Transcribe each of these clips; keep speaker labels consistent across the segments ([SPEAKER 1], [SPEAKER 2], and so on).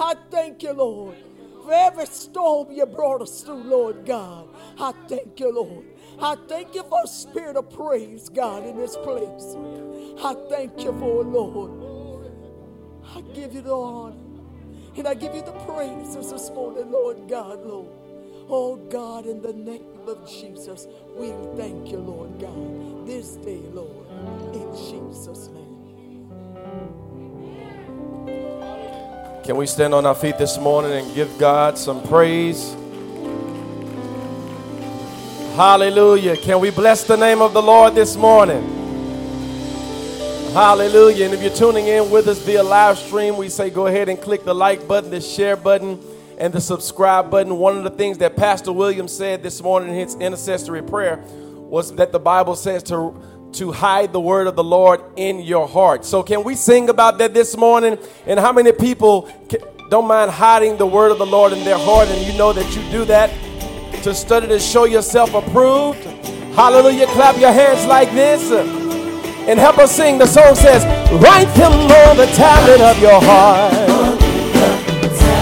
[SPEAKER 1] I thank you, Lord, for every storm you brought us through, Lord God. I thank you, Lord. I thank you for a spirit of praise, God, in this place. I thank you for Lord. I give you the honor and I give you the praises this morning, Lord God, Lord. Oh God, in the name of Jesus, we thank you, Lord God, this day, Lord, in Jesus' name.
[SPEAKER 2] Can we stand on our feet this morning and give God some praise? Hallelujah. Can we bless the name of the Lord this morning? Hallelujah. And if you're tuning in with us via live stream, we say go ahead and click the like button, the share button, and the subscribe button. One of the things that Pastor Williams said this morning in his intercessory prayer was that the Bible says to to hide the word of the Lord in your heart. So, can we sing about that this morning? And how many people don't mind hiding the word of the Lord in their heart? And you know that you do that to study to show yourself approved. Hallelujah. Clap your hands like this and help us sing. The song says, Write them on the tablet of your heart.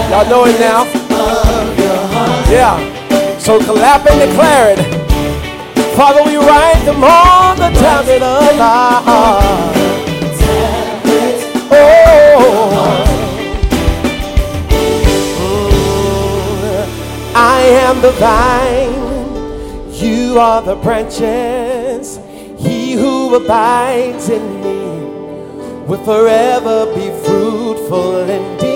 [SPEAKER 2] Y'all know it now? Yeah. So clap and declare it. Father, we write them on the tablet of our heart. Oh, I am the vine, you are the branches. He who abides in me will forever be fruitful indeed.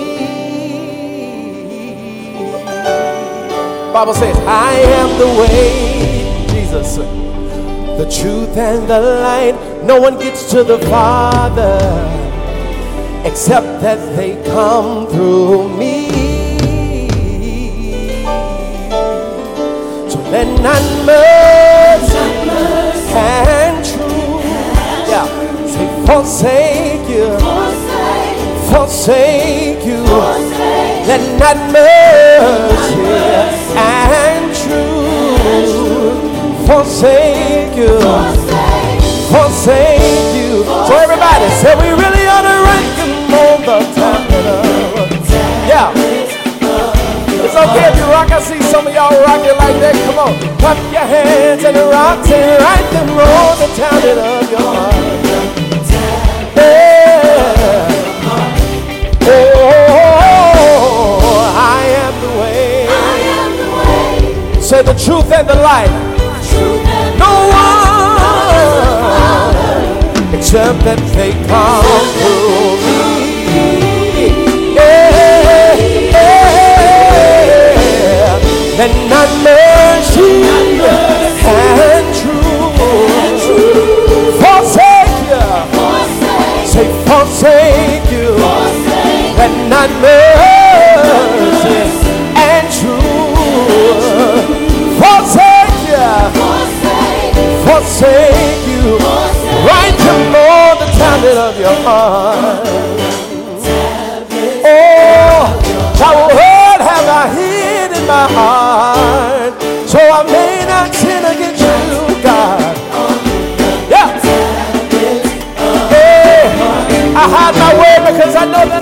[SPEAKER 2] Bible says, I am the way Jesus. The truth and the light, no one gets to the Father except that they come through me. So let not mercy and truth, yeah, say forsake you, forsake you. Let not mercy and forsake you. Forsake you. So everybody say we really ought to rank them on the top Yeah. It's okay if you rock. I see some of y'all rocking like that. Come on. Clap your hands and rock and write them on the tablet of your heart. Yeah. Oh, I am the way. I am the way. Say the truth and the light. Except that they come through me. Yeah, not mercy and truth. Forsake you. Say forsake you. And not mercy and truth. Forsake you. Forsake you. Tablet of your heart. Oh, thy word have I hid in my heart, so I may not sin against you, God. Yeah. Hey, I hide my word because I know that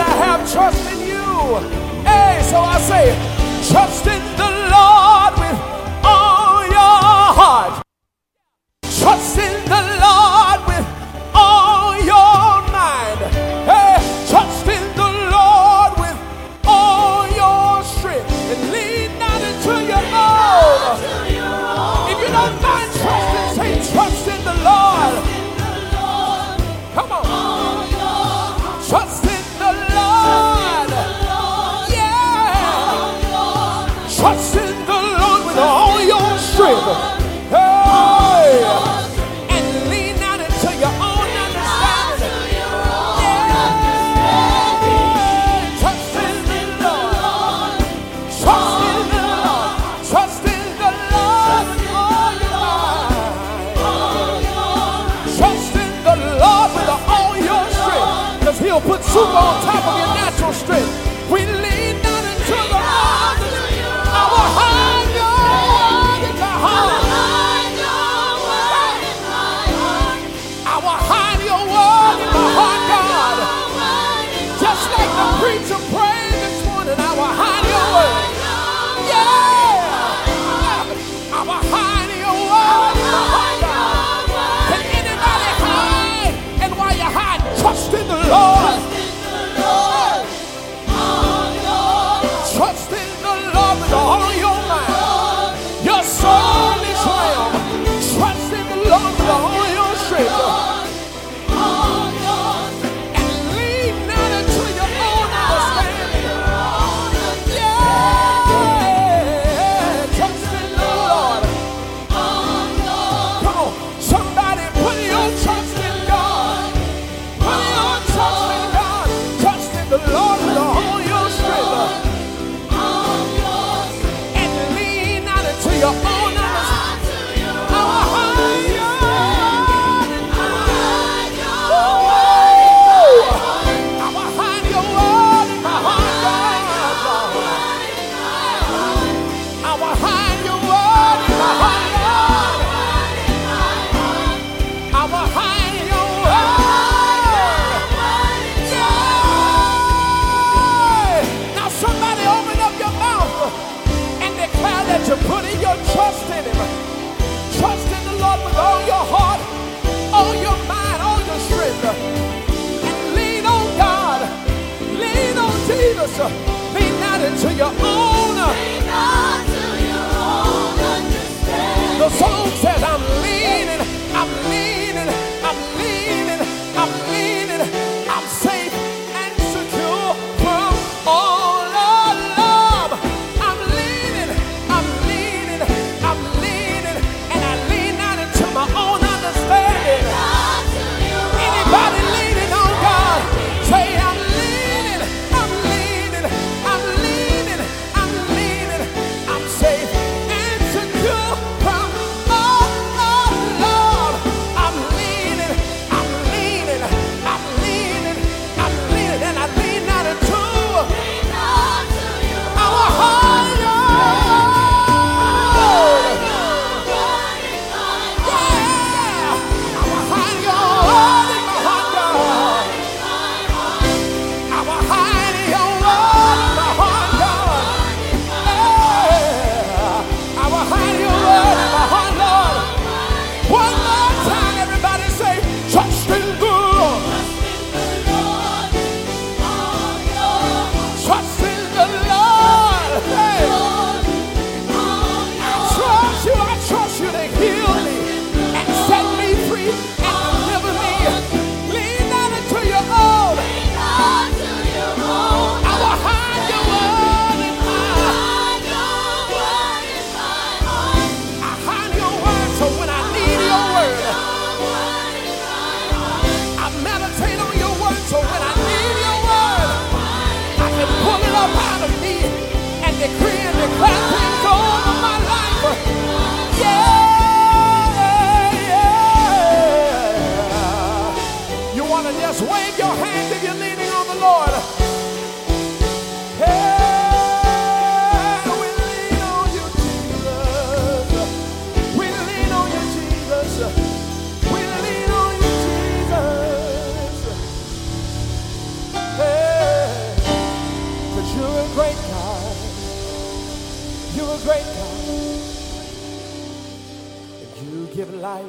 [SPEAKER 2] You give life.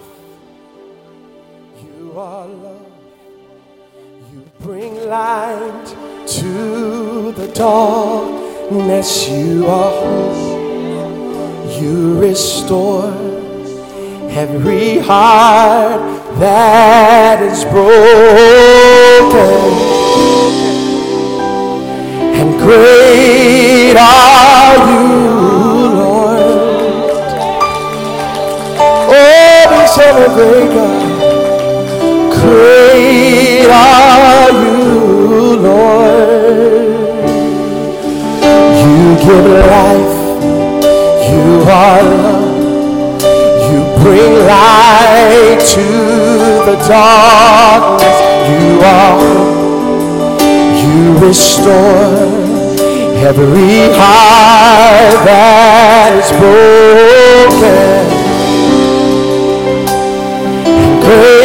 [SPEAKER 2] You are love. You bring light to the darkness. You are hope. You restore every heart that is broken. And great are you. Maker. Great are you, Lord. You give life. You are love. You bring light to the darkness. You are. You restore every heart that is broken. Lord.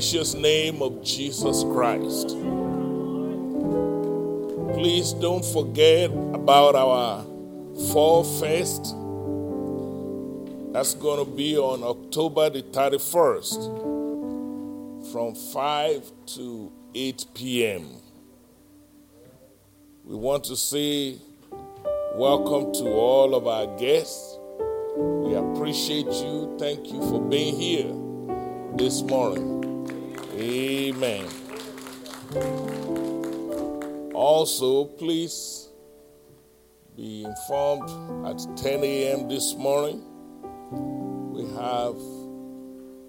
[SPEAKER 3] precious name of Jesus Christ. Please don't forget about our Fall Fest. That's going to be on October the 31st from 5 to 8 p.m. We want to say welcome to all of our guests. We appreciate you. Thank you for being here this morning. Amen. Also, please be informed at 10 a.m. this morning, we have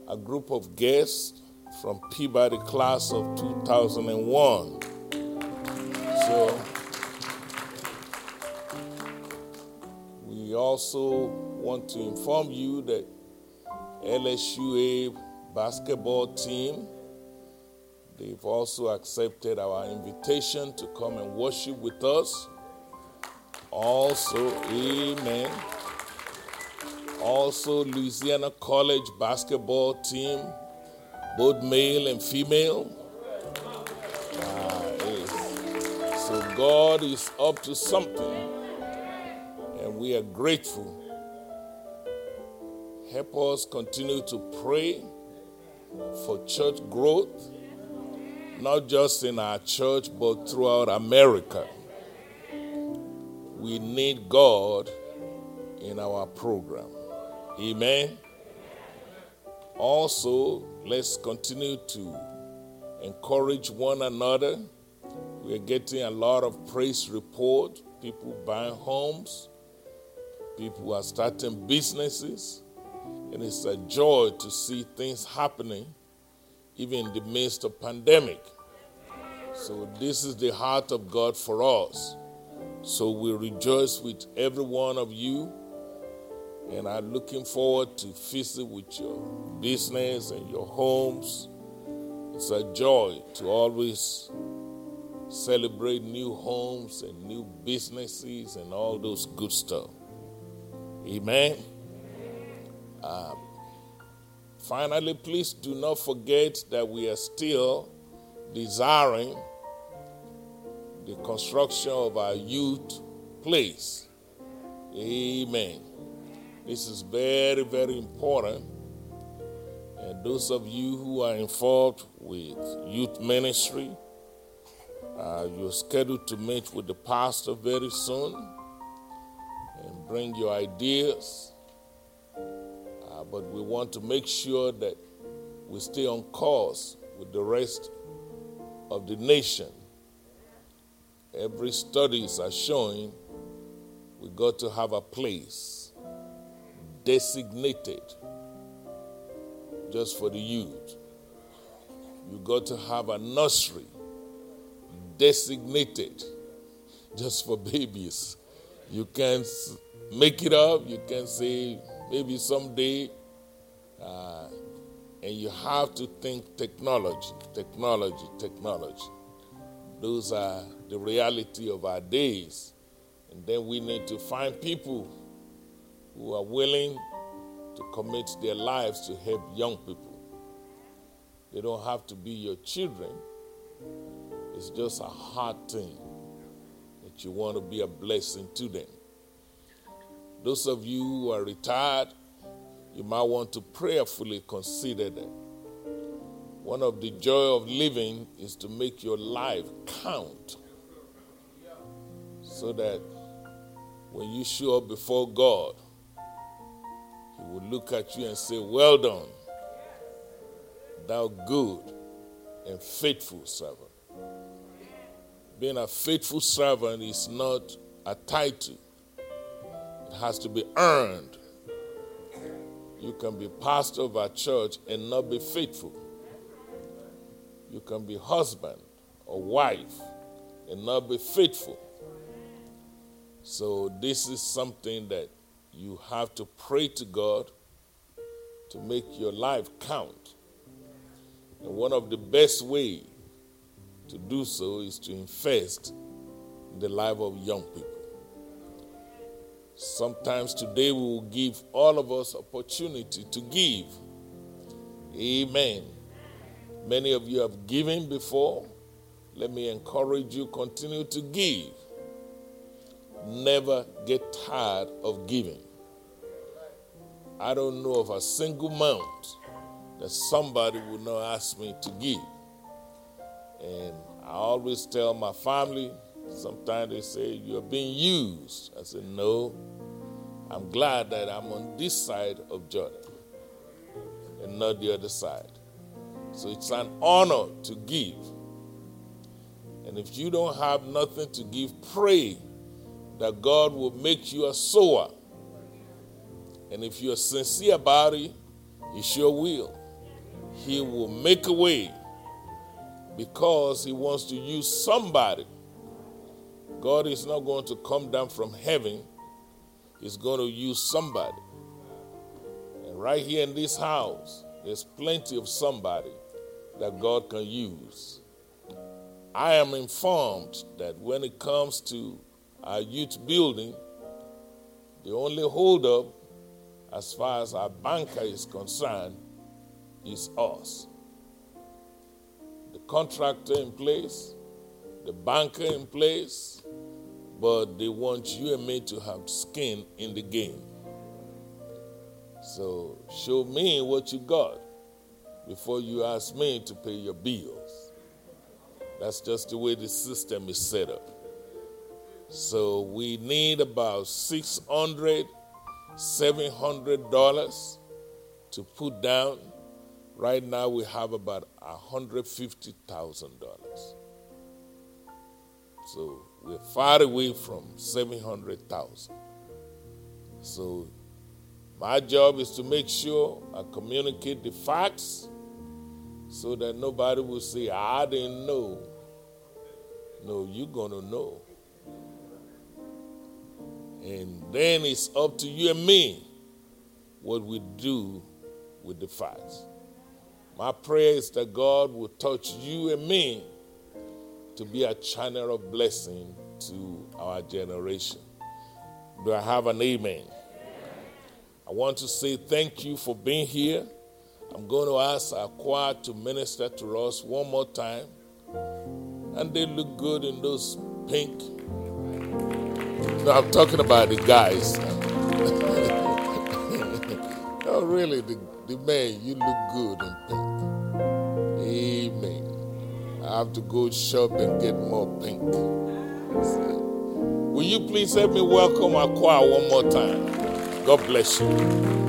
[SPEAKER 3] a group of guests from Peabody class of 2001. So, we also want to inform you that LSUA basketball team they've also accepted our invitation to come and worship with us. Also, amen. Also, Louisiana College basketball team, both male and female. Ah, yes. So, God is up to something, and we are grateful. Help us continue to pray for church growth, not just in our church, but throughout America. We need God in our program. Amen. Also, let's continue to encourage one another. We're getting a lot of praise report. People buying homes, people are starting businesses, and it's a joy to see things happening even in the midst of pandemic. So this is the heart of God for us. So we rejoice with every one of you and I'm looking forward to visit with your business and your homes. It's a joy to always celebrate new homes and new businesses and all those good stuff. Amen. Um, finally, please do not forget that we are still desiring the construction of our youth place. Amen. This is very, very important. And those of you who are involved with youth ministry, uh, you're scheduled to meet with the pastor very soon and bring your ideas. But we want to make sure that we stay on course with the rest of the nation. Every studies are showing we got to have a place designated just for the youth. You got to have a nursery designated just for babies. You can't make it up. You can say maybe someday, uh, and you have to think technology, technology, technology. Those are the reality of our days. And then we need to find people who are willing to commit their lives to help young people. They don't have to be your children. It's just a hard thing that you want to be a blessing to them. Those of you who are retired, you might want to prayerfully consider that. One of the joy of living is to make your life count so that when you show up before God, He will look at you and say, Well done, thou good and faithful servant. Being a faithful servant is not a title, it has to be earned. You can be pastor of a church and not be faithful. You can be husband or wife and not be faithful. So, this is something that you have to pray to God to make your life count. And one of the best way to do so is to invest in the life of young people. Sometimes today we will give all of us opportunity to give. Amen. Many of you have given before. Let me encourage you continue to give. Never get tired of giving. I don't know of a single month that somebody would not ask me to give. And I always tell my family, sometimes they say, You're being used. I said, No, I'm glad that I'm on this side of Jordan and not the other side. So it's an honor to give. And if you don't have nothing to give, pray that God will make you a sower. And if you're sincere about it, He sure will. He will make a way because He wants to use somebody. God is not going to come down from heaven, He's going to use somebody. And right here in this house, there's plenty of somebody that God can use. I am informed that when it comes to our youth building, the only holdup, as far as our banker is concerned, is us. The contractor in place, the banker in place, but they want you and me to have skin in the game. So show me what you got before you ask me to pay your bills. That's just the way the system is set up. So we need about 600 $700 to put down. Right now we have about $150,000. So we're far away from 700,000. So my job is to make sure I communicate the facts so that nobody will say, I didn't know. No, you're going to know. And then it's up to you and me what we do with the facts. My prayer is that God will touch you and me to be a channel of blessing to our generation. Do I have an amen? I want to say thank you for being here. I'm going to ask our choir to minister to us one more time. And they look good in those pink no, I'm talking about the guys. no, really, the, the man, you look good in pink. I have to go shop and get more pink. Will you please help me welcome our choir one more time? God bless you.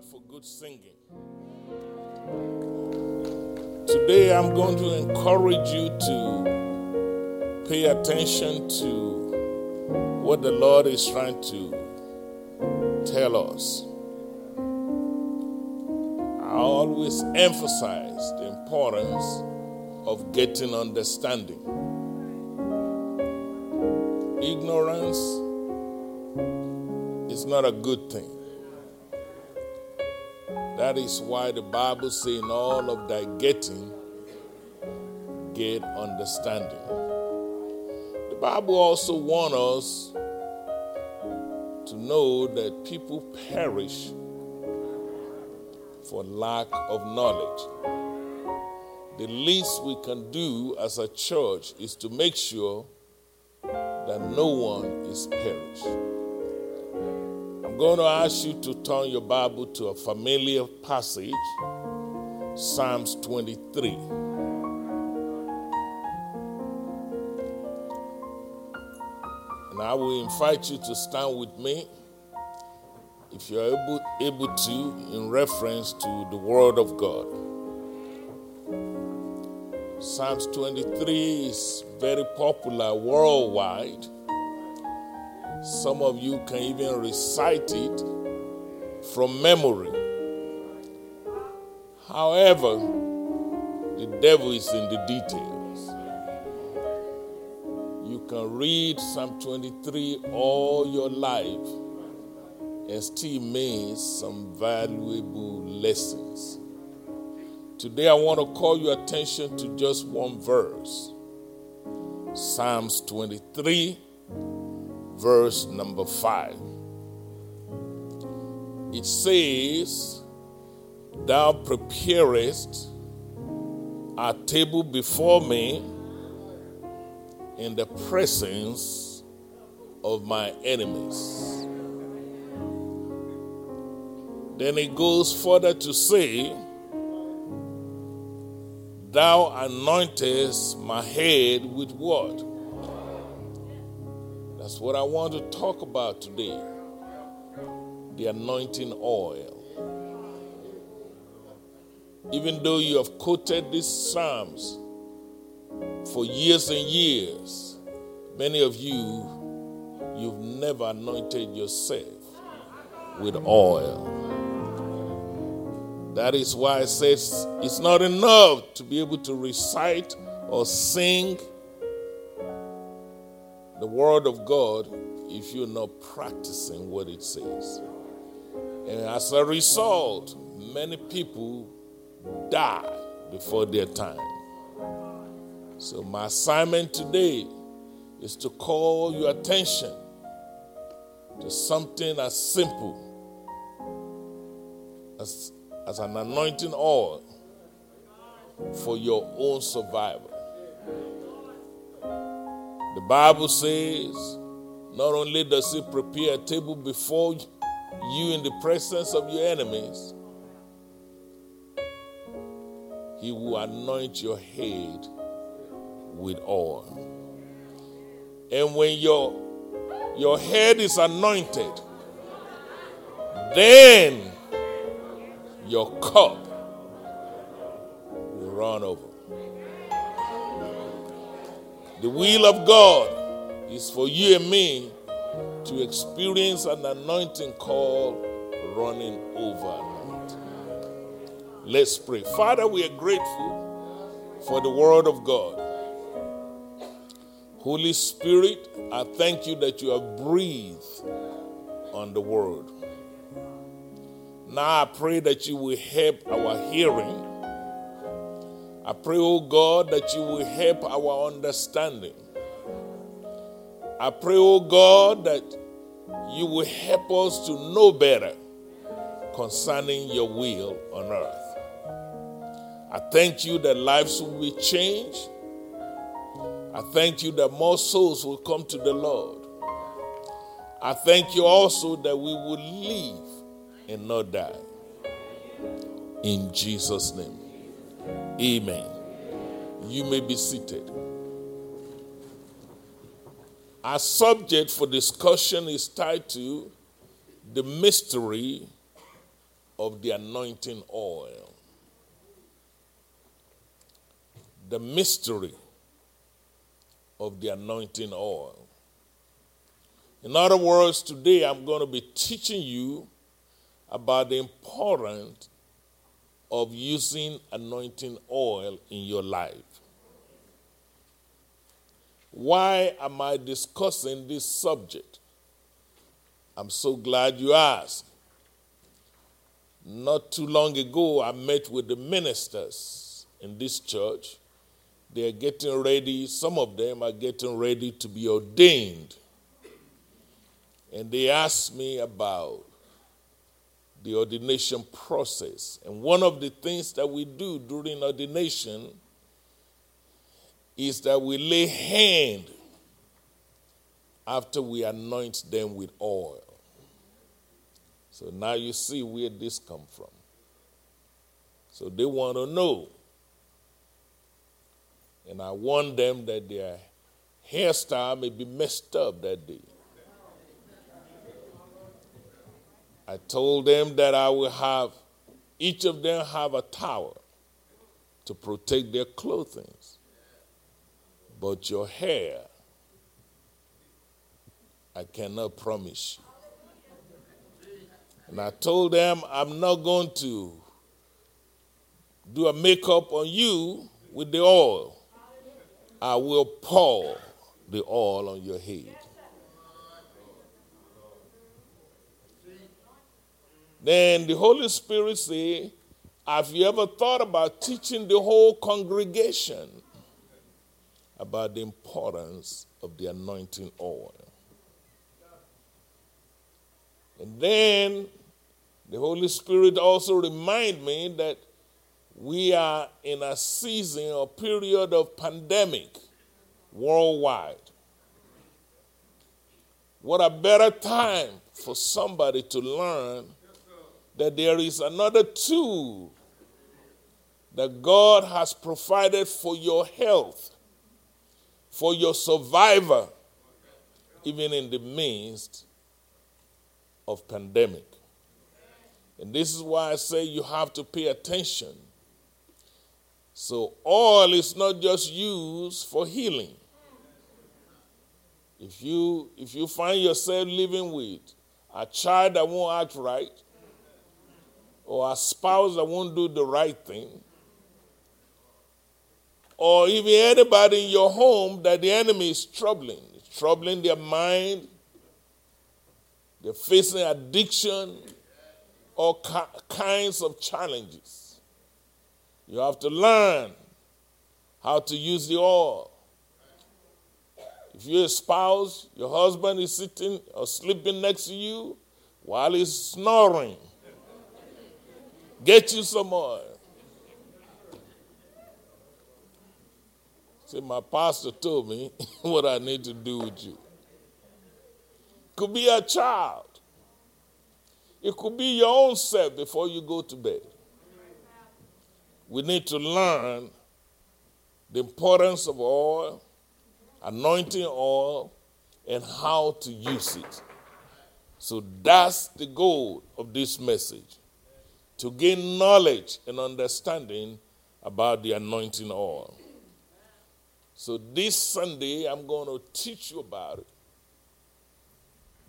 [SPEAKER 3] God for good singing. Today I'm going to encourage you to pay attention to what the Lord is trying to tell us. I always emphasize the importance of getting understanding. Ignorance is not a good thing. That is why the Bible says, in all of thy getting, get understanding. The Bible also warns us to know that people perish for lack of knowledge. The least we can do as a church is to make sure that no one is perished. Going to ask you to turn your Bible to a familiar passage, Psalms 23. And I will invite you to stand with me if you're able, able to, in reference to the Word of God. Psalms 23 is very popular worldwide. Some of you can even recite it from memory. However, the devil is in the details. You can read Psalm 23 all your life and still miss some valuable lessons. Today, I want to call your attention to just one verse Psalms 23, verse number 5. It says, Thou preparest a table before me in the presence of my enemies. Then it goes further to say, Thou anointest my head with what? That's what I want to talk about today the anointing oil. Even though you have quoted these Psalms for years and years, many of you, you've never anointed yourself with oil. That is why it says it's not enough to be able to recite or sing the Word of God if you're not practicing what it says. And as a result, many people die before their time. So, my assignment today is to call your attention to something as simple as as an anointing oil for your own survival. The Bible says not only does He prepare a table before you in the presence of your enemies, He will anoint your head with oil. And when your, your head is anointed, then your cup will run over. The will of God is for you and me to experience an anointing called running over. Let's pray. Father, we are grateful for the word of God. Holy Spirit, I thank you that you have breathed on the word. Now I pray that you will help our hearing. I pray, oh God, that you will help our understanding. I pray, oh God, that you will help us to know better concerning your will on earth. I thank you that lives will be changed. I thank you that more souls will come to the Lord. I thank you also that we will live and not die. In Jesus' name. Amen. You may be seated. Our subject for discussion is titled The Mystery of the Anointing Oil. The Mystery of the Anointing Oil. In other words, today I'm going to be teaching you about the importance of using anointing oil in your life. Why am I discussing this subject? I'm so glad you asked. Not too long ago, I met with the ministers in this church. They are getting ready, some of them are getting ready to be ordained. And they asked me about the ordination process. And one of the things that we do during ordination is that we lay hand after we anoint them with oil. So now you see where this come from. So they want to know. And I warn them that their hairstyle may be messed up that day. I told them that I will have each of them have a tower to protect their clothing. But your hair, I cannot promise you. And I told them I'm not going to do a makeup on you with the oil. I will pour the oil on your head. Then the Holy Spirit say, have you ever thought about teaching the whole congregation about the importance of the anointing oil? And then the Holy Spirit also remind me that we are in a season or period of pandemic worldwide. What a better time for somebody to learn that there is another tool that God has provided for your health, for your survival, even in the midst of pandemic. And this is why I say you have to pay attention. So oil is not just used for healing. If you if you find yourself living with a child that won't act right, or a spouse that won't do the right thing, or even anybody in your home that the enemy is troubling, it's troubling their mind, they're facing addiction, all kinds of challenges. You have to learn how to use the oil. If you're a spouse, your husband is sitting or sleeping next to you while he's snoring Get you some oil. See, my pastor told me what I need to do with you. Could be a child. It could be your own self before you go to bed. We need to learn the importance of oil, anointing oil, and how to use it. So that's the goal of this message to gain knowledge and understanding about the anointing oil. So this Sunday, I'm going to teach you about it.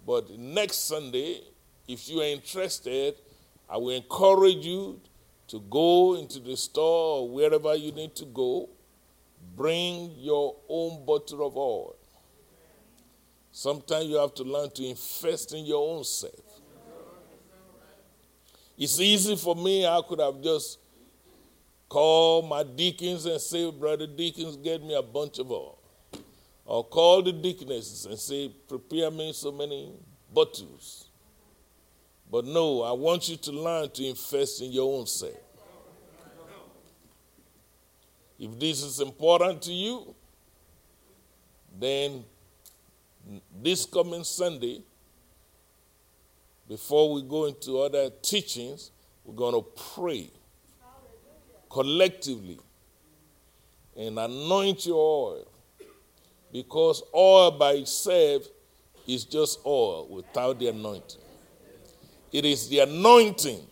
[SPEAKER 3] But next Sunday, if you are interested, I will encourage you to go into the store or wherever you need to go. Bring your own bottle of oil. Sometimes you have to learn to invest in your own self. It's easy for me, I could have just called my deacons and say, Brother Deacons, get me a bunch of oil. Or call the deaconesses and say, prepare me so many bottles. But no, I want you to learn to invest in your own self. If this is important to you, then this coming Sunday, before we go into other teachings, we're going to pray collectively and anoint your oil Because oil by itself is just oil without the anointing. It is the anointing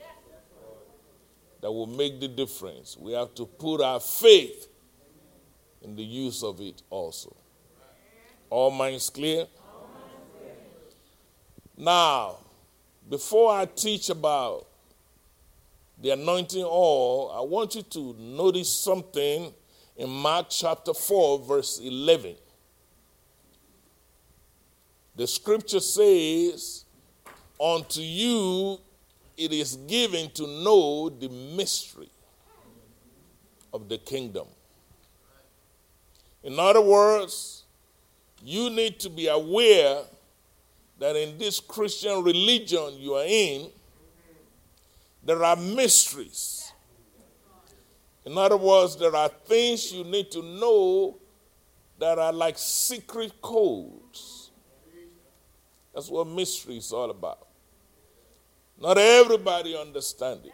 [SPEAKER 3] that will make the difference. We have to put our faith in the use of it also. All minds clear? Now, before I teach about the anointing oil, I want you to notice something in Mark chapter 4, verse 11. The scripture says, Unto you it is given to know the mystery of the kingdom. In other words, you need to be aware that in this Christian religion you are in, there are mysteries. In other words, there are things you need to know that are like secret codes. That's what mystery is all about. Not everybody understand it.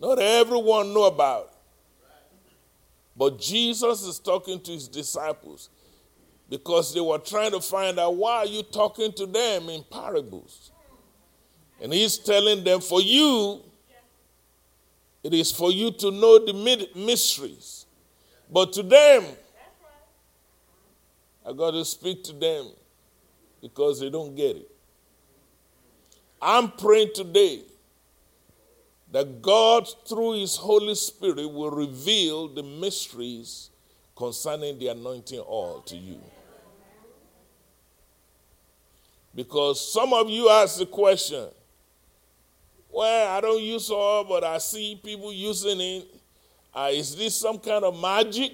[SPEAKER 3] Not everyone know about it. But Jesus is talking to his disciples because they were trying to find out why are you talking to them in parables? And he's telling them, for you, it is for you to know the mysteries. But to them, I got to speak to them because they don't get it. I'm praying today that God, through His Holy Spirit, will reveal the mysteries concerning the anointing oil to you. Because some of you ask the question, well, I don't use oil, but I see people using it. Uh, is this some kind of magic?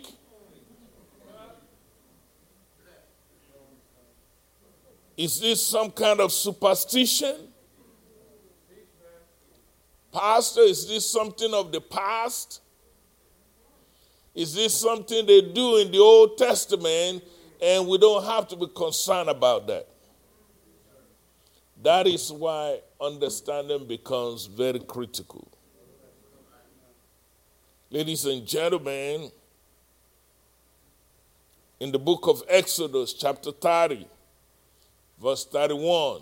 [SPEAKER 3] Is this some kind of superstition? Pastor, is this something of the past? Is this something they do in the Old Testament and we don't have to be concerned about that? That is why understanding becomes very critical. Ladies and gentlemen, in the book of Exodus, chapter 30, verse 31,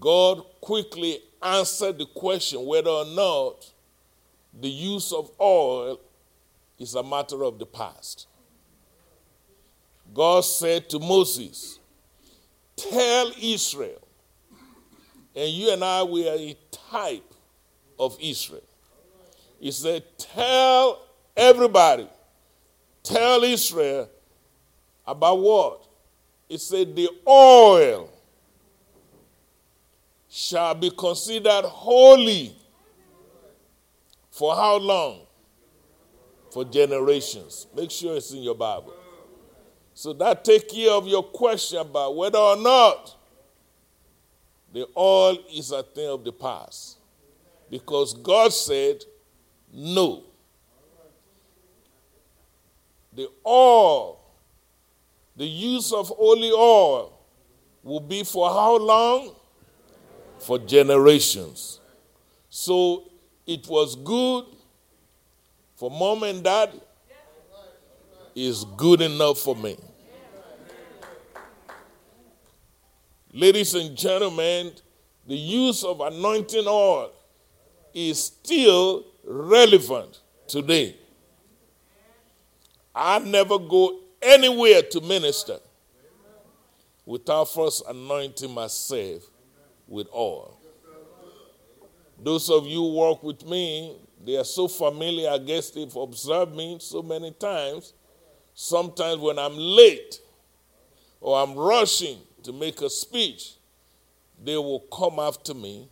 [SPEAKER 3] God quickly answered the question whether or not the use of oil is a matter of the past. God said to Moses, Tell Israel, and you and I, we are a type of Israel. He said, Tell everybody, tell Israel about what? He said, The oil shall be considered holy. For how long? For generations. Make sure it's in your Bible. So that take care of your question about whether or not the oil is a thing of the past. Because God said no. The oil, the use of holy oil, will be for how long? for generations. So it was good for mom and dad, is good enough for me. Ladies and gentlemen, the use of anointing oil is still relevant today. I never go anywhere to minister without first anointing myself with oil. Those of you who work with me, they are so familiar, I guess they've observed me so many times. Sometimes when I'm late or I'm rushing to make a speech, they will come after me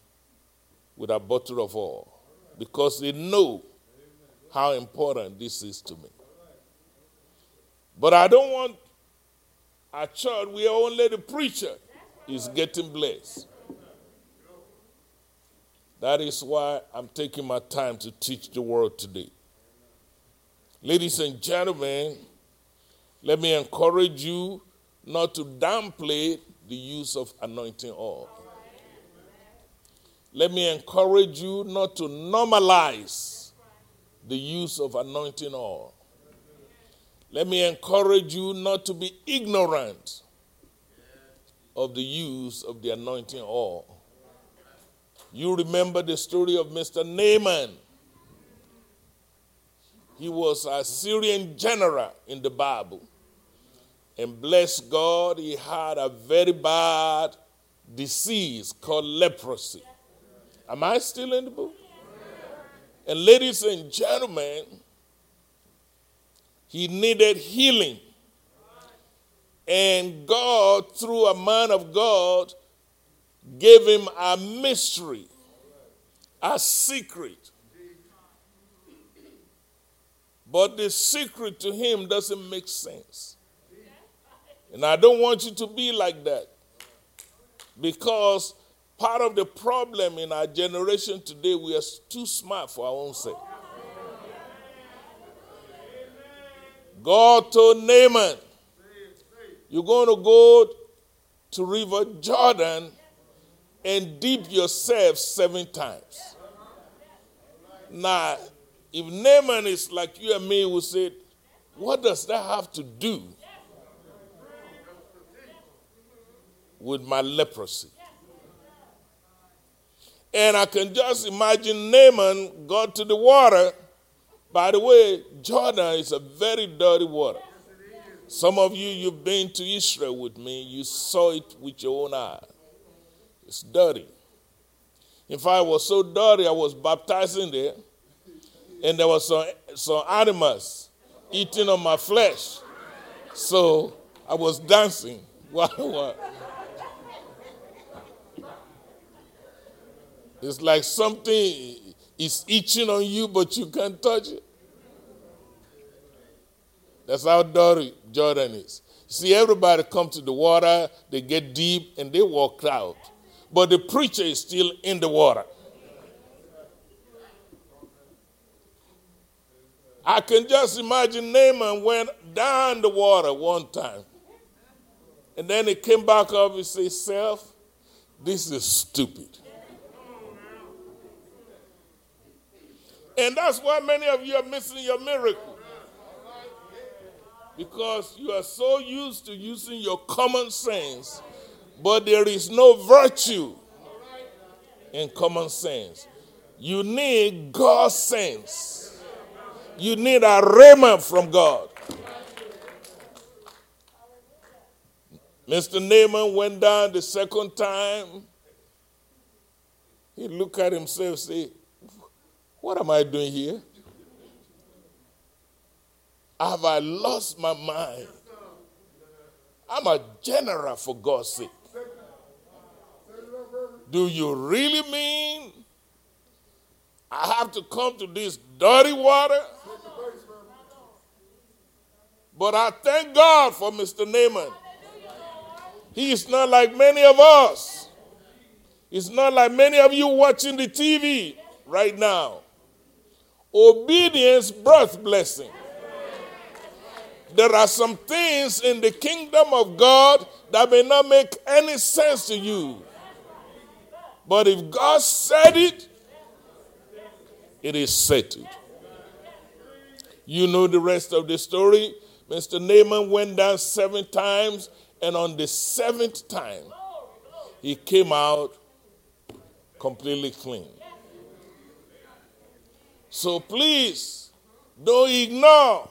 [SPEAKER 3] with a bottle of oil because they know how important this is to me. But I don't want a church where only the preacher is getting blessed. That is why I'm taking my time to teach the world today. Ladies and gentlemen, let me encourage you not to downplay the use of anointing oil. Let me encourage you not to normalize the use of anointing oil. Let me encourage you not to be ignorant of the use of the anointing oil. You remember the story of Mr. Naaman. He was a Syrian general in the Bible. And bless God, he had a very bad disease called leprosy. Am I still in the book? And ladies and gentlemen, he needed healing. And God, through a man of God, gave him a mystery, a secret. But the secret to him doesn't make sense. And I don't want you to be like that. Because part of the problem in our generation today, we are too smart for our own sake. God told Naaman, You're going to go to River Jordan and dip yourself seven times. Now, if Naaman is like you and me, we say, What does that have to do with my leprosy? And I can just imagine Naaman got to the water. By the way, Jordan is a very dirty water. Some of you, you've been to Israel with me, you saw it with your own eye. It's dirty. In fact, it was so dirty, I was baptizing there, and there was some, some animals eating on my flesh. So I was dancing. It's like something is itching on you, but you can't touch it. That's how dirty Jordan is. See, everybody come to the water, they get deep, and they walk out. But the preacher is still in the water. I can just imagine Naaman went down the water one time. And then he came back up and said, Self, this is stupid. And that's why many of you are missing your miracle. Because you are so used to using your common sense, but there is no virtue in common sense. You need God's sense. You need a rhema from God. Mr. Naaman went down the second time. He looked at himself and said, what am I doing here? Have I lost my mind? I'm a general for God's sake. Do you really mean I have to come to this dirty water? But I thank God for Mr. Naaman. He is not like many of us. He's not like many of you watching the TV right now. Obedience birth blessing. There are some things in the kingdom of God that may not make any sense to you. But if God said it, it is settled. You know the rest of the story. Mr. Naaman went down seven times, and on the seventh time, he came out completely clean. So please don't ignore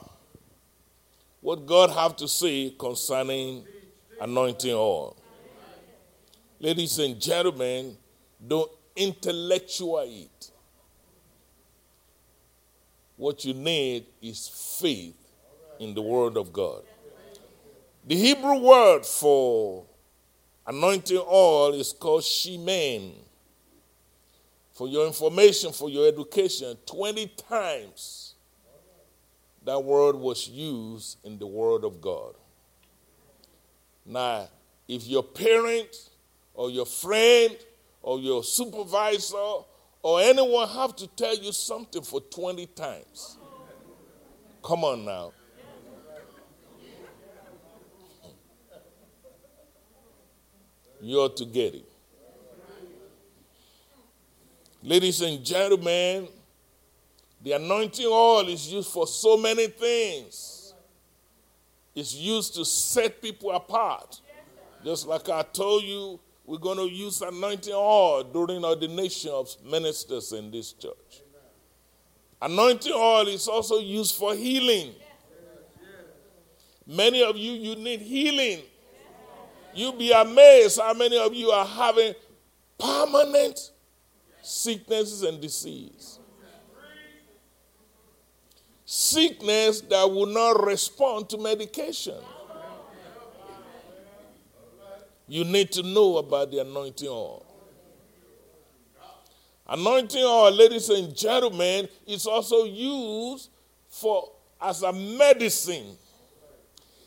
[SPEAKER 3] what God have to say concerning anointing oil. Ladies and gentlemen, don't intellectualize it. What you need is faith in the Word of God. The Hebrew word for anointing oil is called shemen for your information, for your education, 20 times that word was used in the Word of God. Now, if your parent or your friend or your supervisor or anyone have to tell you something for 20 times, come on now. You ought to get it. Ladies and gentlemen, the anointing oil is used for so many things. It's used to set people apart. Just like I told you, we're going to use anointing oil during ordination of ministers in this church. Anointing oil is also used for healing. Many of you, you need healing. You'll be amazed how many of you are having permanent sicknesses and disease. Sickness that will not respond to medication. You need to know about the anointing oil. Anointing oil, ladies and gentlemen, is also used for as a medicine.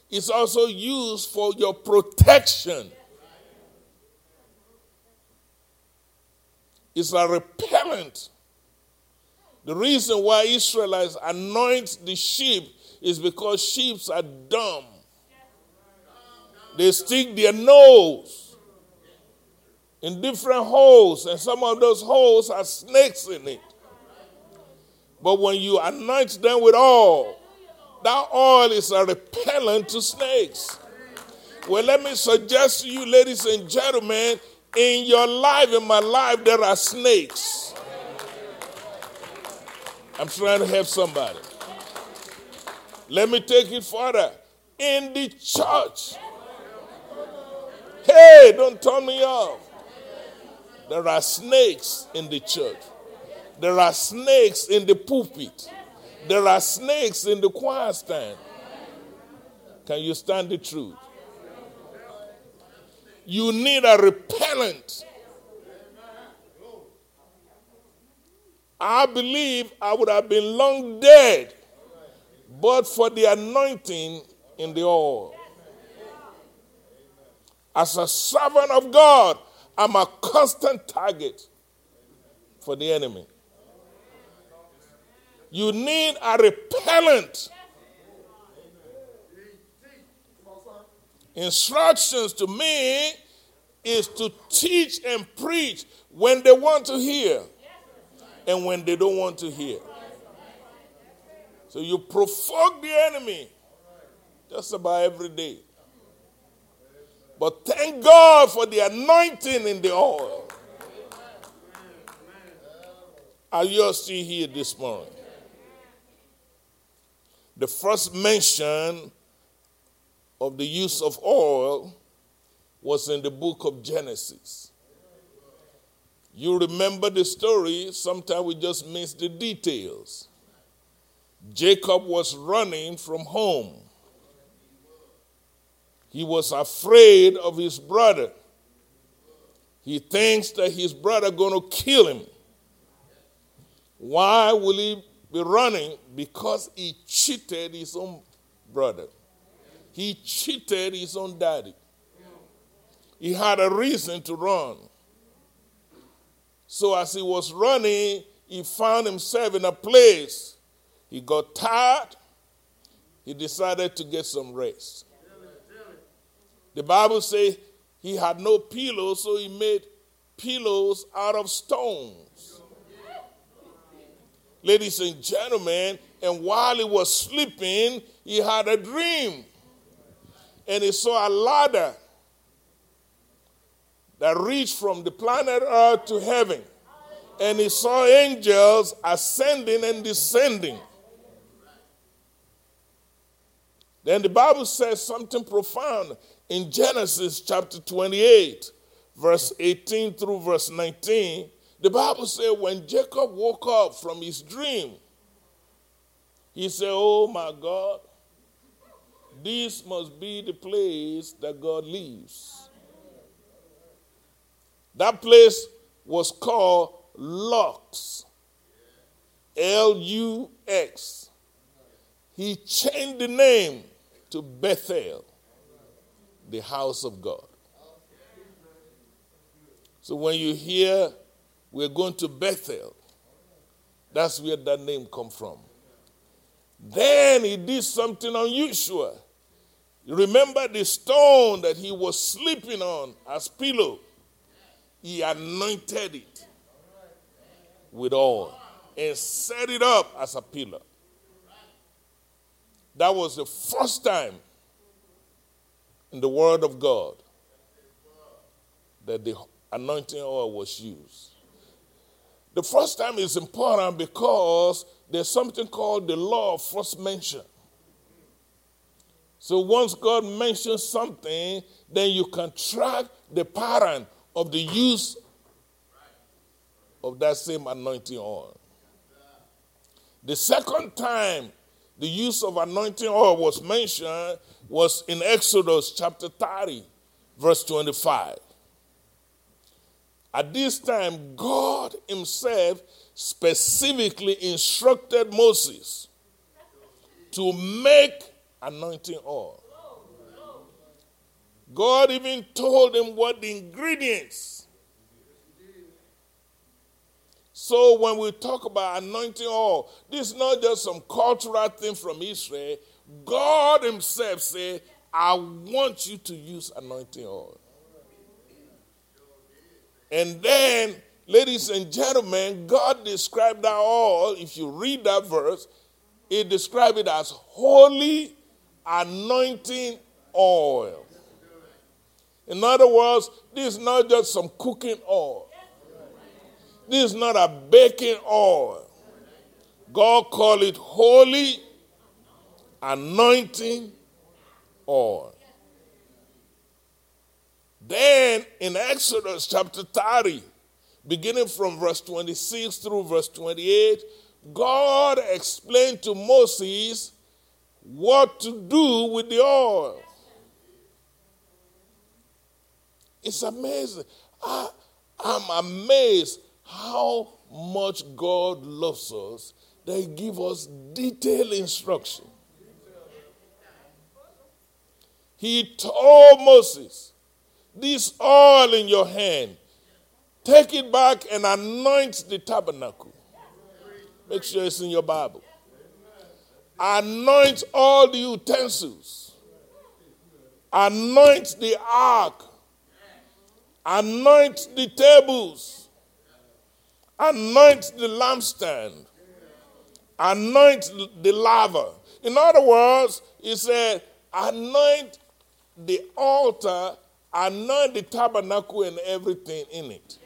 [SPEAKER 3] It's also used for your protection. It's a repellent. The reason why Israelites anoint the sheep is because sheep are dumb. They stick their nose in different holes, and some of those holes have snakes in it. But when you anoint them with oil, that oil is a repellent to snakes. Well, let me suggest to you, ladies and gentlemen, in your life, in my life, there are snakes. I'm trying to help somebody. Let me take it further. In the church, hey, don't turn me off. There are snakes in the church. There are snakes in the pulpit. There are snakes in the choir stand. Can you stand the truth? You need a repellent. I believe I would have been long dead, but for the anointing in the oil. As a servant of God, I'm a constant target for the enemy. You need a repellent. Instructions to me is to teach and preach when they want to hear and when they don't want to hear. So you provoke the enemy just about every day. But thank God for the anointing in the oil. Are you still here this morning? The first mention of the use of oil was in the book of Genesis. You remember the story, sometimes we just miss the details. Jacob was running from home. He was afraid of his brother. He thinks that his brother going to kill him. Why will he be running because he cheated his own brother. He cheated his own daddy. He had a reason to run. So as he was running, he found himself in a place. He got tired. He decided to get some rest. The Bible says he had no pillow, so he made pillows out of stones ladies and gentlemen, and while he was sleeping, he had a dream. And he saw a ladder that reached from the planet Earth to heaven. And he saw angels ascending and descending. Then the Bible says something profound in Genesis chapter 28, verse 18 through verse 19. The Bible says when Jacob woke up from his dream, he said, Oh my God, this must be the place that God lives. That place was called Lux. L U X. He changed the name to Bethel, the house of God. So when you hear we're going to Bethel. That's where that name come from. Then he did something unusual. Remember the stone that he was sleeping on as pillow? He anointed it with oil and set it up as a pillar. That was the first time in the Word of God that the anointing oil was used. The first time is important because there's something called the law of first mention. So once God mentions something, then you can track the pattern of the use of that same anointing oil. The second time the use of anointing oil was mentioned was in Exodus chapter 30, verse 25. At this time, God Himself specifically instructed Moses to make anointing oil. God even told him what the ingredients. So when we talk about anointing oil, this is not just some cultural thing from Israel. God Himself said, I want you to use anointing oil. And then, ladies and gentlemen, God described that oil. If you read that verse, He described it as holy anointing oil. In other words, this is not just some cooking oil. This is not a baking oil. God called it holy anointing oil. Then in Exodus chapter 30, beginning from verse 26 through verse 28, God explained to Moses what to do with the oil. It's amazing. I, I'm amazed how much God loves us that He gives us detailed instruction. He told Moses, This oil in your hand, take it back and anoint the tabernacle. Make sure it's in your Bible. Anoint all the utensils. Anoint the ark. Anoint the tables. Anoint the lampstand. Anoint the laver. In other words, he said, anoint the altar, anoint the tabernacle and everything in it.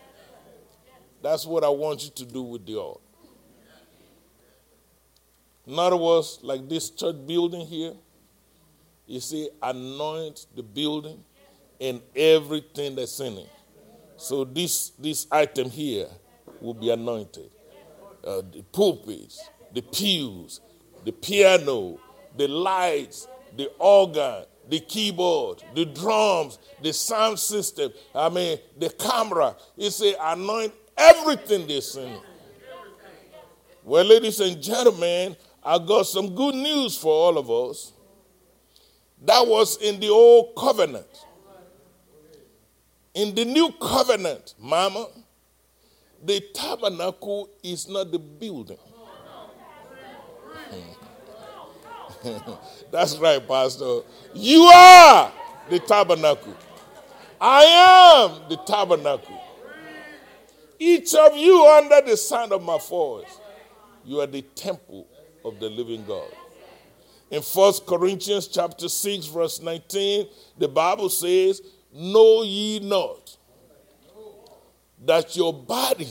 [SPEAKER 3] That's what I want you to do with the altar. In other words, like this church building here, you see, anoint the building and everything that's in it. So this this item here will be anointed. Uh, the pulpits, the pews, the piano, the lights, the organ, the keyboard, the drums, the sound system. I mean, the camera. You say anoint everything in it. Well, ladies and gentlemen, I got some good news for all of us. That was in the old covenant. In the new covenant, Mama, the tabernacle is not the building. That's right, Pastor. You are the tabernacle. I am the tabernacle. Each of you under the sound of my voice, you are the temple of the living God. In 1 Corinthians chapter 6 verse 19, the Bible says, "Know ye not that your body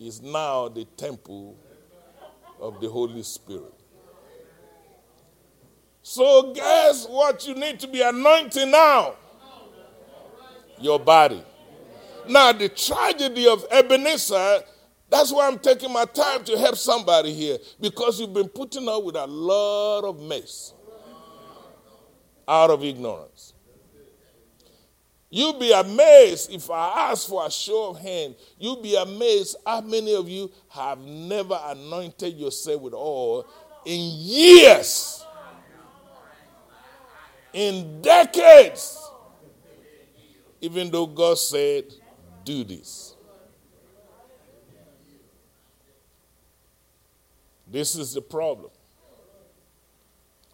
[SPEAKER 3] is now the temple of the Holy Spirit?" So guess what you need to be anointing now? Your body. Now the tragedy of Ebenezer that's why I'm taking my time to help somebody here because you've been putting up with a lot of mess out of ignorance. You'll be amazed if I ask for a show of hand. You'll be amazed how many of you have never anointed yourself with oil in years, in decades, even though God said, do this. This is the problem.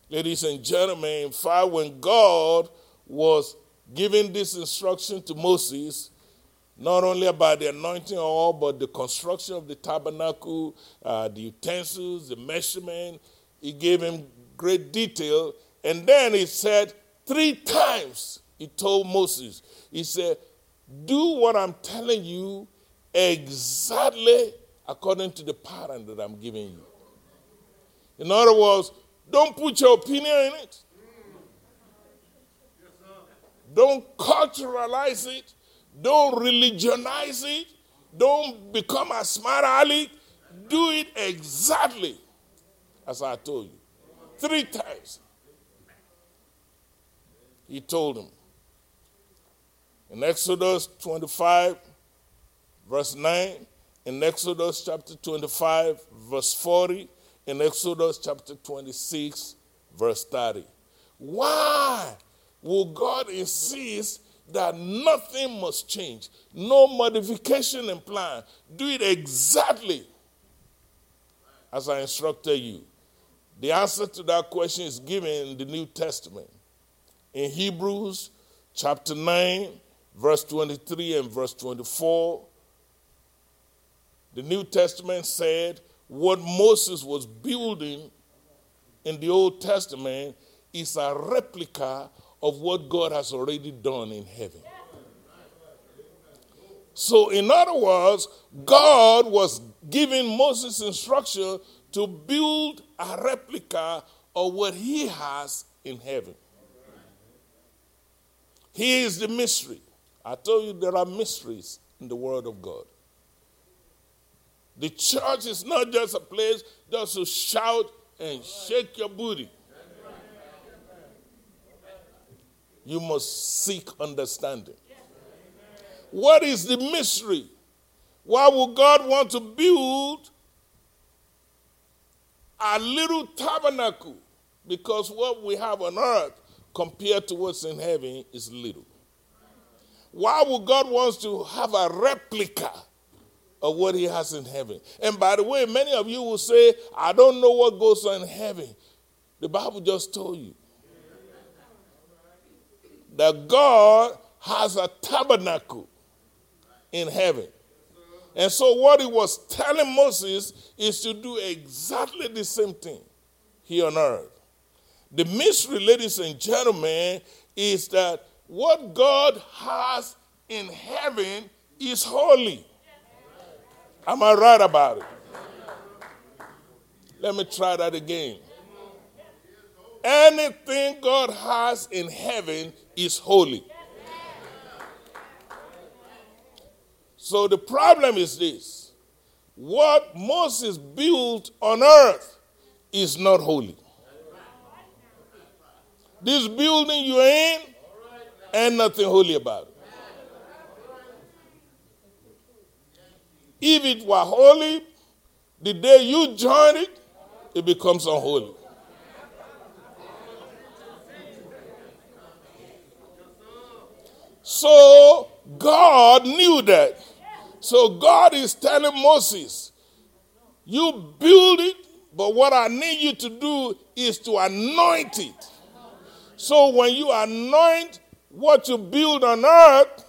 [SPEAKER 3] Ladies and gentlemen, in fact, when God was giving this instruction to Moses, not only about the anointing oil, but the construction of the tabernacle, uh, the utensils, the measurement, he gave him great detail. And then he said, three times he told Moses, he said, Do what I'm telling you exactly according to the pattern that I'm giving you. In other words, don't put your opinion in it. Don't culturalize it. Don't religionize it. Don't become a smart aleck. Do it exactly as I told you. Three times. He told him. In Exodus 25, verse 9, in Exodus chapter 25, verse 40, in Exodus chapter 26, verse 30. Why will God insist that nothing must change? No modification in plan. Do it exactly as I instructed you. The answer to that question is given in the New Testament. In Hebrews chapter 9, verse 23 and verse 24, the New Testament said what Moses was building in the Old Testament is a replica of what God has already done in heaven. So, in other words, God was giving Moses instruction to build a replica of what he has in heaven. He is the mystery. I told you there are mysteries in the Word of God. The church is not just a place just to shout and shake your booty. You must seek understanding. What is the mystery? Why would God want to build a little tabernacle? Because what we have on earth compared to what's in heaven is little. Why would God want to have a replica of what he has in heaven? And by the way, many of you will say, I don't know what goes on in heaven. The Bible just told you that God has a tabernacle in heaven. And so, what he was telling Moses is to do exactly the same thing here on earth. The mystery, ladies and gentlemen, is that what God has in heaven is holy. Am I right about it? Let me try that again. Anything God has in heaven is holy. So the problem is this what Moses built on earth is not holy. This building you're in, ain't nothing holy about it. If it were holy, the day you join it, it becomes unholy. So God knew that. So God is telling Moses, You build it, but what I need you to do is to anoint it. So when you anoint what you build on earth,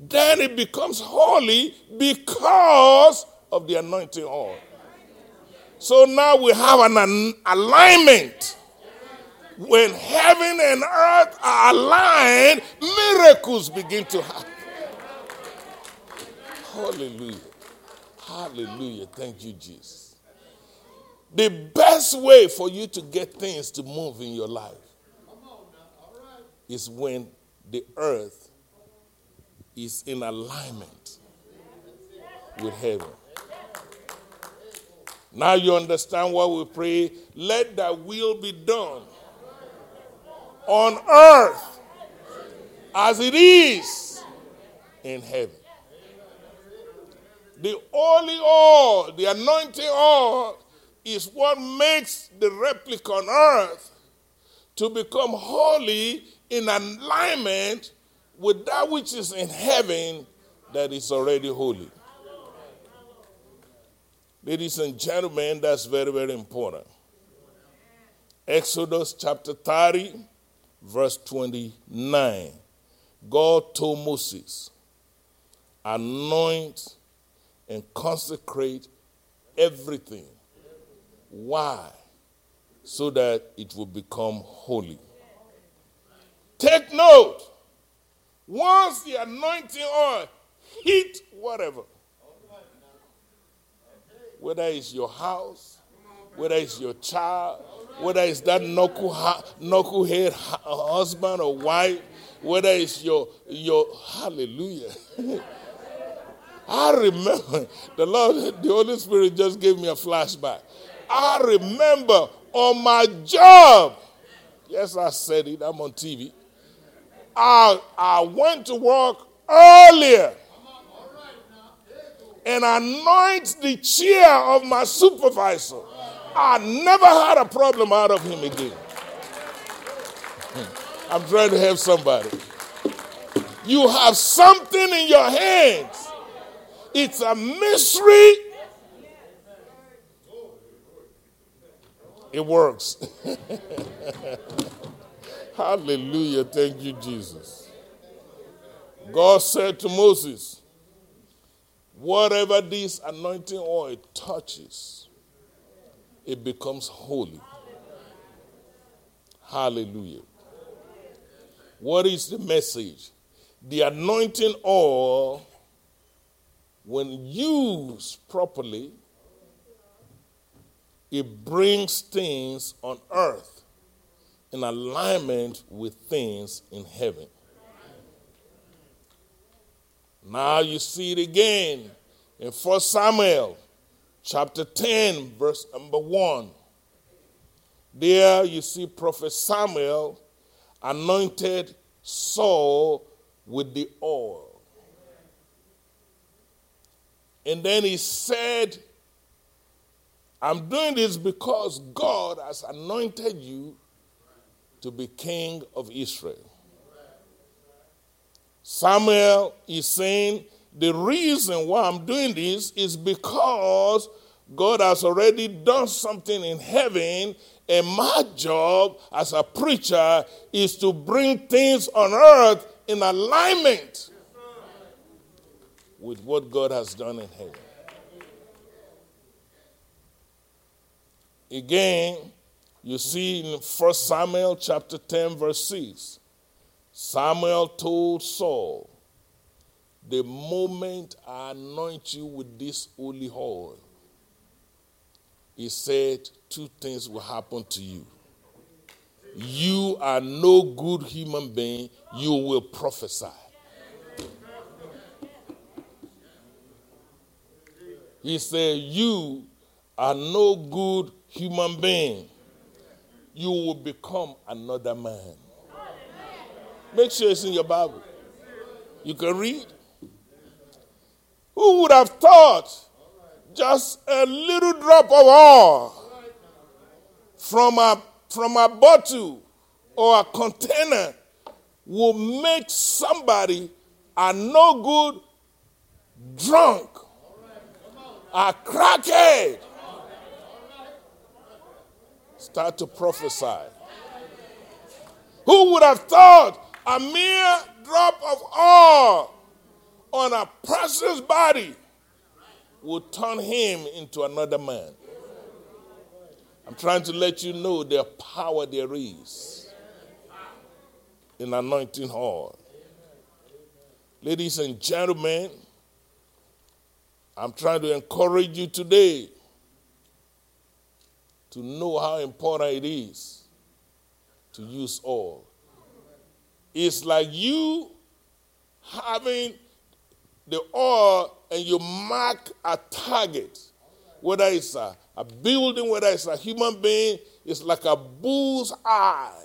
[SPEAKER 3] then it becomes holy because of the anointing oil. So now we have an alignment. When heaven and earth are aligned, miracles begin to happen. Hallelujah. Hallelujah. Thank you, Jesus. The best way for you to get things to move in your life is when the earth is in alignment with heaven. Now you understand what we pray. Let thy will be done on earth as it is in heaven. The holy oil, the anointing oil, is what makes the replica on earth to become holy in alignment with that which is in heaven that is already holy. Ladies and gentlemen, that's very, very important. Exodus chapter 30, verse 29. God told Moses, anoint and consecrate everything. Why? So that it will become holy. Take note. Once the anointing oil hit whatever, whether it's your house, whether it's your child, whether it's that knuckle, knucklehead husband or wife, whether it's your your hallelujah. I remember the Lord, the Holy Spirit just gave me a flashback. I remember on my job. Yes, I said it. I'm on TV. I, I went to work earlier and anoint the chair of my supervisor. I never had a problem out of him again. I'm trying to help somebody. You have something in your hands. It's a mystery. It works. Hallelujah. Thank you, Jesus. God said to Moses, Whatever this anointing oil touches, it becomes holy. Hallelujah. What is the message? The anointing oil, when used properly, it brings things on earth in alignment with things in heaven. Now you see it again in 1 Samuel chapter 10, verse number 1. There you see Prophet Samuel anointed Saul with the oil. And then he said, I'm doing this because God has anointed you to be king of Israel. Samuel is saying, The reason why I'm doing this is because God has already done something in heaven, and my job as a preacher is to bring things on earth in alignment with what God has done in heaven. Again, you see in 1 Samuel chapter 10, verse 6, Samuel told Saul, The moment I anoint you with this holy oil, he said, Two things will happen to you. You are no good human being, you will prophesy. He said, You are no good human being, you will become another man. Make sure it's in your Bible. You can read. Who would have thought just a little drop of oil from a, from a bottle or a container will make somebody a no good drunk, a crackhead, start to prophesy. Who would have thought a mere drop of oil on a person's body would turn him into another man? I'm trying to let you know the power there is in anointing oil. Ladies and gentlemen, I'm trying to encourage you today to know how important it is to use oil. It's like you having the oil and you mark a target, whether it's a, a building, whether it's a human being, it's like a bull's eye.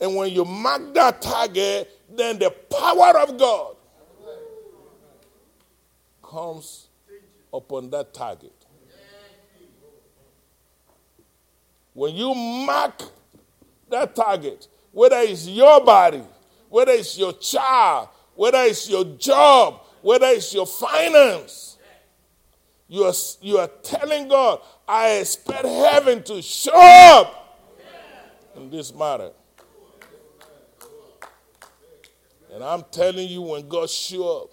[SPEAKER 3] And when you mark that target, then the power of God comes upon that target. When you mark that target, whether it's your body, whether it's your child, whether it's your job, whether it's your finance, you are, you are telling God, I expect heaven to show up in this matter. And I'm telling you, when God show up,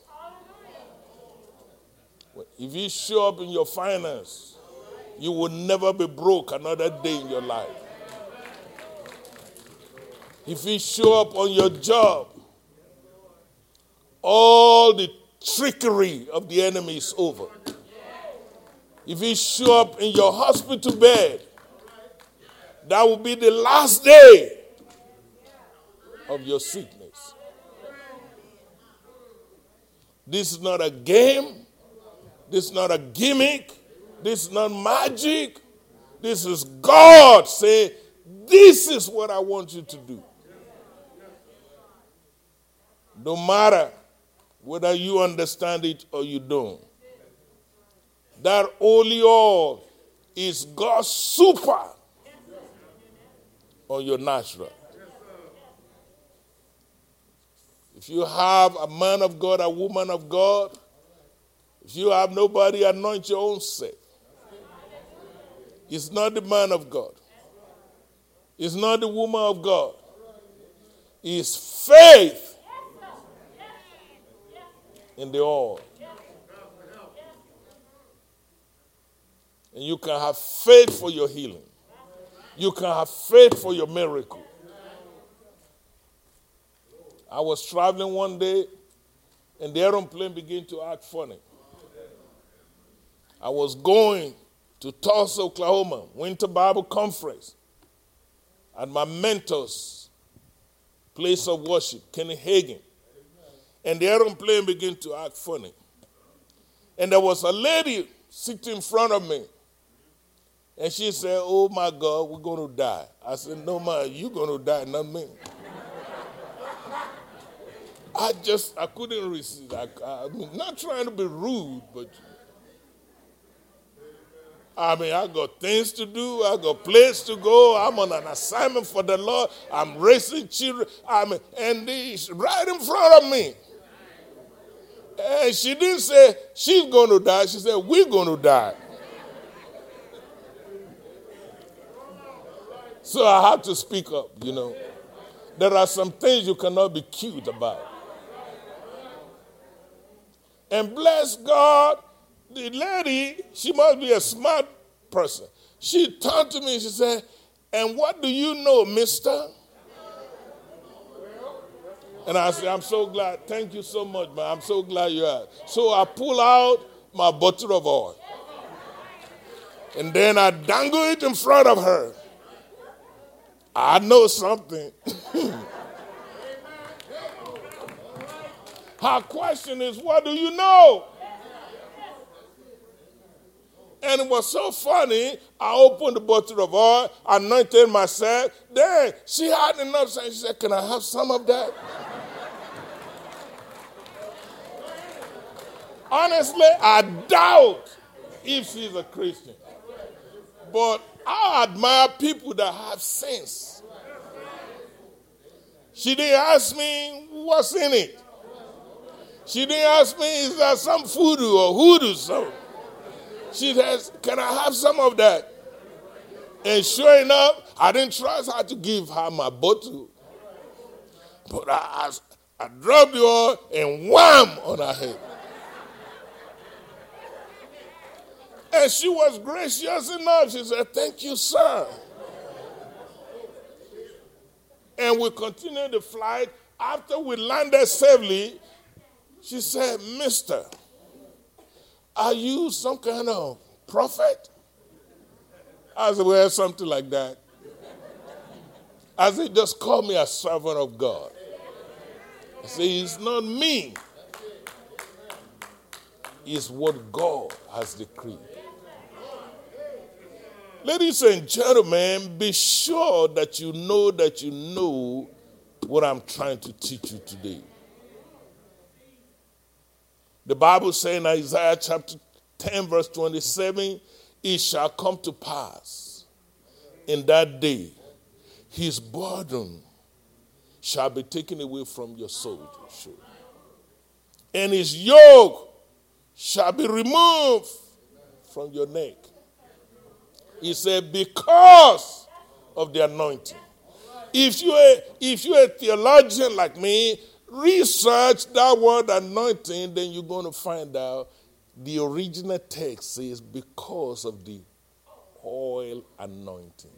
[SPEAKER 3] if He show up in your finance, you will never be broke another day in your life. If you show up on your job, all the trickery of the enemy is over. If you show up in your hospital bed, that will be the last day of your sickness. This is not a game. This is not a gimmick. This is not magic. This is God saying, This is what I want you to do. No matter whether you understand it or you don't. That holy oil is God's super on your natural. If you have a man of God, a woman of God, if you have nobody, anoint your own self. It's not the man of God. It's not the woman of God. It's faith in the oil. And you can have faith for your healing. You can have faith for your miracle. I was traveling one day and the aeroplane began to act funny. I was going to Tulsa, Oklahoma, Winter Bible Conference at my mentor's place of worship, Kenny Hagin. And the aeroplane began to act funny. And there was a lady sitting in front of me. And she said, Oh my God, we're going to die. I said, No, man, you're going to die, not me. I just, I couldn't resist. I, I not trying to be rude, but I mean, I got things to do. I got place to go. I'm on an assignment for the Lord. I'm raising children. I mean, and he's right in front of me. And she didn't say she's going to die. She said we're going to die. So I have to speak up, you know. There are some things you cannot be cute about. And bless God, the lady, she must be a smart person. She turned to me and she said, And what do you know, mister? And I said, I'm so glad. Thank you so much, man. I'm so glad you are. So I pull out my bottle of oil. And then I dangle it in front of her. I know something. Her question is, What do you know? And it was so funny. I opened the bottle of oil, anointed myself. Then she had enough. She said, Can I have some of that? Honestly, I doubt if she's a Christian. But I admire people that have sense. She didn't ask me what's in it. She didn't ask me, is there some voodoo or hoodoo? So she says, Can I have some of that? And sure enough, I didn't trust her to give her my bottle. But I, I, I dropped the oil and wham on her head. And she was gracious enough. She said, Thank you, sir. And we continued the flight. After we landed safely, she said, Mister, are you some kind of prophet? I said, Well, something like that. I said, Just call me a servant of God. I said, It's not me, it's what God has decreed. Ladies and gentlemen, be sure that you know that you know what I'm trying to teach you today. The Bible says in Isaiah chapter 10, verse 27, it shall come to pass in that day, his burden shall be taken away from your soul, and his yoke shall be removed from your neck. He said, because of the anointing. If you're, if you're a theologian like me, research that word anointing, then you're going to find out the original text is because of the oil anointing.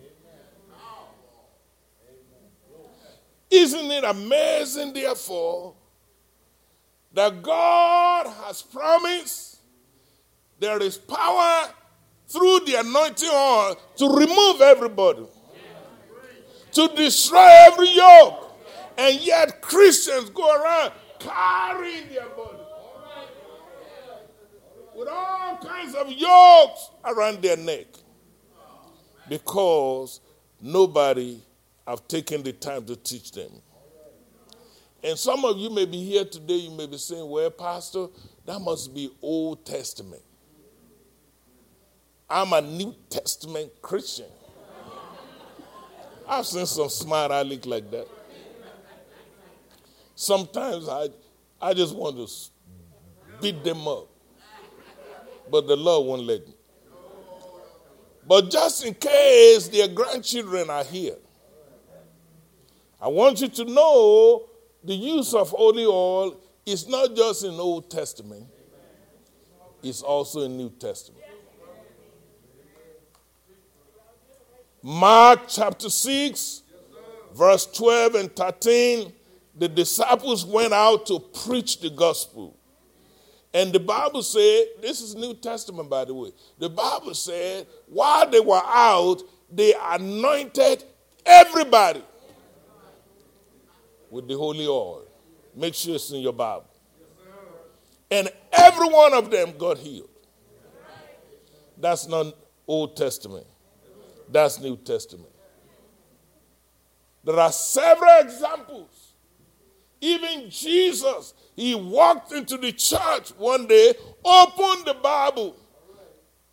[SPEAKER 3] Isn't it amazing, therefore, that God has promised there is power through the anointing oil to remove everybody, to destroy every yoke. And yet Christians go around carrying their body with all kinds of yokes around their neck because nobody have taken the time to teach them. And some of you may be here today, you may be saying, Well, Pastor, that must be Old Testament. I'm a New Testament Christian. I've seen some smart aleck like that. Sometimes I, I just want to beat them up, but the Lord won't let me. But just in case their grandchildren are here, I want you to know the use of holy oil is not just in Old Testament, it's also in New Testament. Mark chapter 6, verse 12 and 13, the disciples went out to preach the gospel. And the Bible said, this is New Testament, by the way. The Bible said, while they were out, they anointed everybody with the holy oil. Make sure it's in your Bible. And every one of them got healed. That's not Old Testament. That's New Testament. There are several examples. Even Jesus, he walked into the church one day, opened the Bible,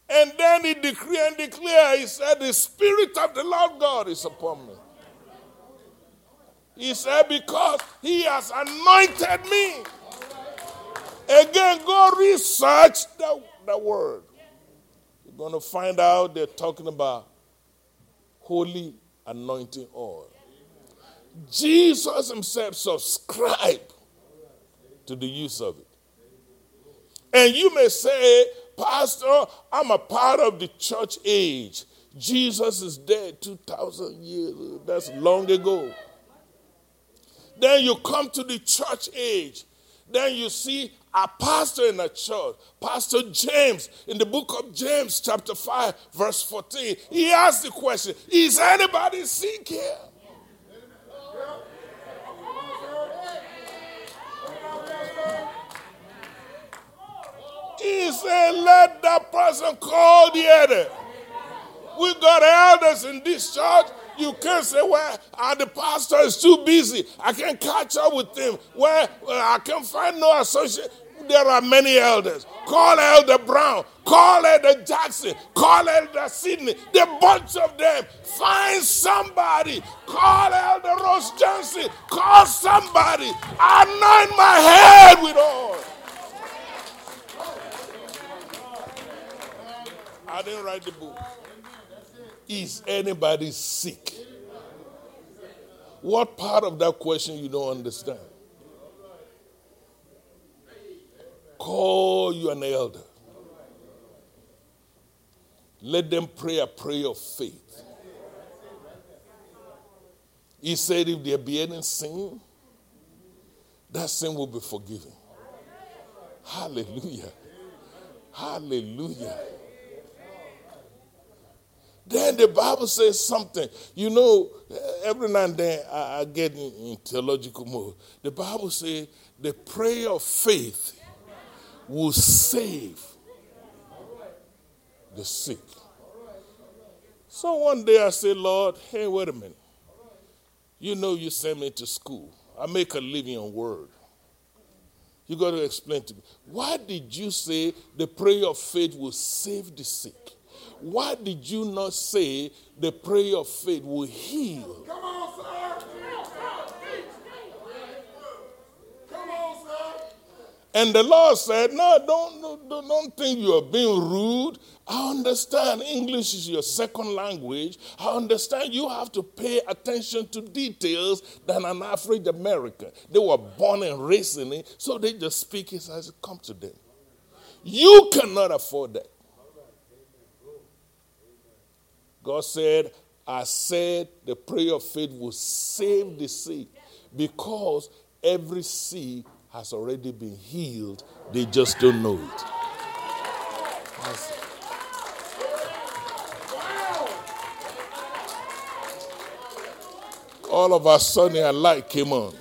[SPEAKER 3] and then he decreed and declared, he said, The Spirit of the Lord God is upon me. He said, Because he has anointed me. Again, go research the, the word. You're going to find out they're talking about holy anointing oil. Jesus himself subscribed to the use of it. And you may say, Pastor, I'm a part of the church age. Jesus is dead 2,000 years. That's long ago. Then you come to the church age. Then you see a pastor in a church, Pastor James, in the book of James, chapter 5, verse 14. He asked the question Is anybody sick here? He said, Let that person call the other. We got elders in this church. You can't say, Well, uh, the pastor is too busy. I can't catch up with him. Well, uh, I can't find no associate. There are many elders. Call Elder Brown. Call Elder Jackson. Call Elder Sidney. The bunch of them. Find somebody. Call Elder Ross Johnson. Call somebody. Anoint my head with oil. I didn't write the book. Is anybody sick? What part of that question you don't understand? Call you an elder. Let them pray a prayer of faith. He said, if there be any sin, that sin will be forgiven. Hallelujah. Hallelujah. Then the Bible says something. You know, every now and then I, I get in, in theological mode. The Bible says the prayer of faith will save the sick. So one day I said, Lord, hey, wait a minute. You know you sent me to school. I make a living on word. You got to explain to me. Why did you say the prayer of faith will save the sick? Why did you not say the prayer of faith will heal? Come on, sir. And the Lord said, No, don't, don't, don't think you are being rude. I understand English is your second language. I understand you have to pay attention to details than an African American. They were born and raised in it, so they just speak it as it comes to them. You cannot afford that. God said, I said the prayer of faith will save the sick. Because every sea has already been healed, they just don't know it. That's- all of a sudden a light came on.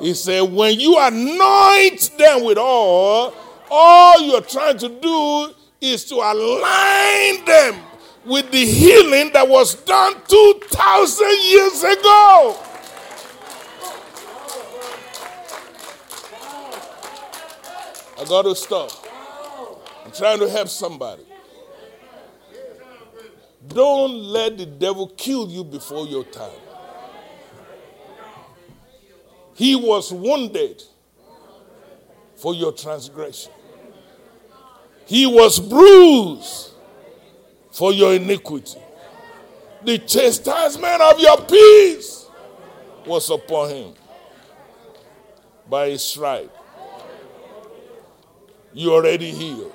[SPEAKER 3] He said, when you anoint them with oil, all you're trying to do is to align them with the healing that was done 2,000 years ago. I got to stop. I'm trying to help somebody. Don't let the devil kill you before your time. He was wounded for your transgression. He was bruised for your iniquity. The chastisement of your peace was upon him. By his stripe, you already healed.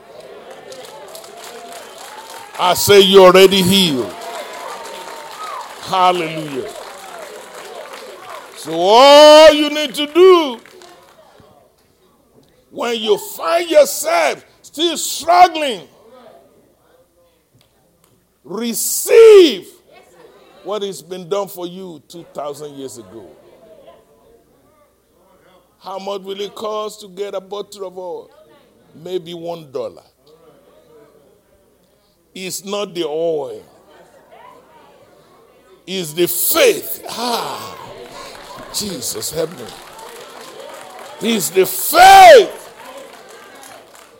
[SPEAKER 3] I say you're already healed. Hallelujah. So all you need to do when you find yourself still struggling, receive what has been done for you 2,000 years ago. How much will it cost to get a bottle of oil? Maybe one dollar. It's not the oil, it's the faith. Ah, Jesus, help me. It's the faith,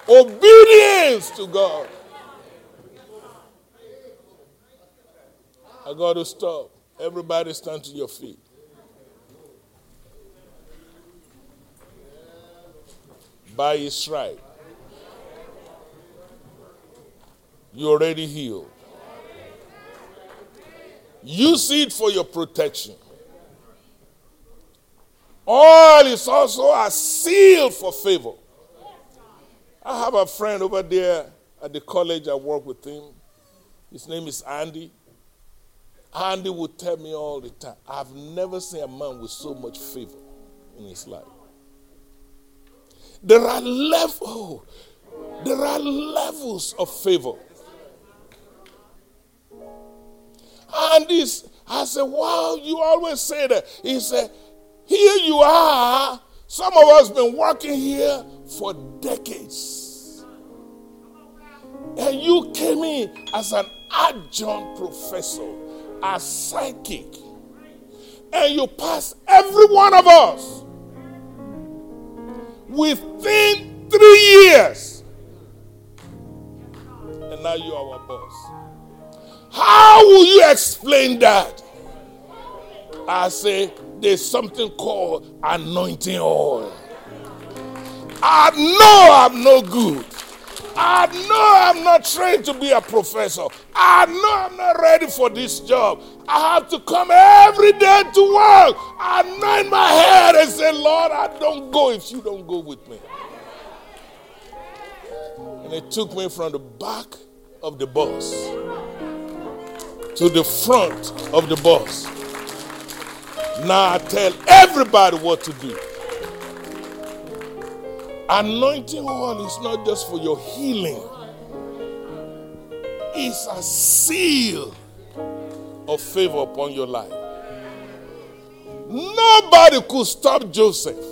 [SPEAKER 3] obedience to God. I got to stop. Everybody stand to your feet. By his stripe, you already healed. Use it for your protection. Oil is also a seal for favor. I have a friend over there at the college I work with him. His name is Andy. Andy would tell me all the time, I've never seen a man with so much favor in his life. There are levels, there are levels of favor. And this, I said, wow, you always say that. He said, here you are. Some of us been working here for decades. And you came in as an adjunct professor, a psychic. And you passed every one of us within three years. And now you are our boss. How will you explain that? I say there's something called anointing oil. I know I'm no good. I know I'm not trained to be a professor. I know I'm not ready for this job. I have to come every day to work. I anoint my head and say, Lord, I don't go if you don't go with me. And it took me from the back of the bus to the front of the bus. Now I tell everybody what to do. Anointing oil is not just for your healing, it's a seal of favor upon your life. Nobody could stop Joseph.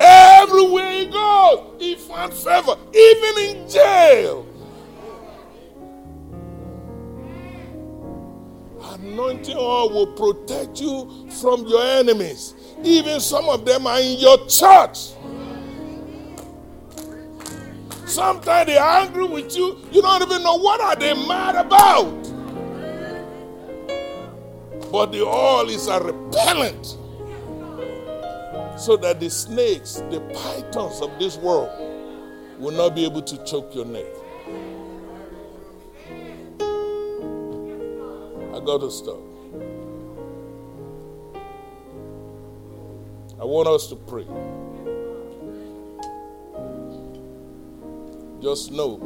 [SPEAKER 3] Everywhere he goes, he found favor, even in jail. Anointing oil will protect you from your enemies. Even some of them are in your church. Sometimes they're angry with you. You don't even know what are they mad about. But the oil is a repellent so that the snakes, the pythons of this world will not be able to choke your neck. I got to stop. I want us to pray. Just know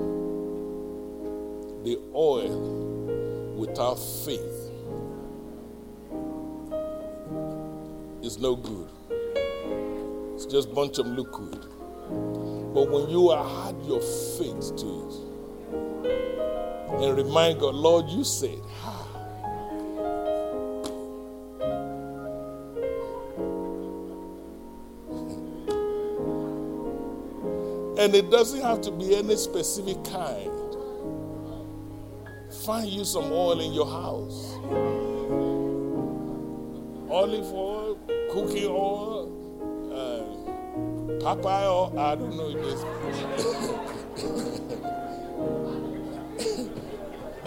[SPEAKER 3] the oil without faith is no good. It's just a bunch of liquid. But when you add your faith to it and remind God, Lord, you said, and it doesn't have to be any specific kind. Find you some oil in your house olive oil, cooking oil, uh, Popeye oil. I don't know this.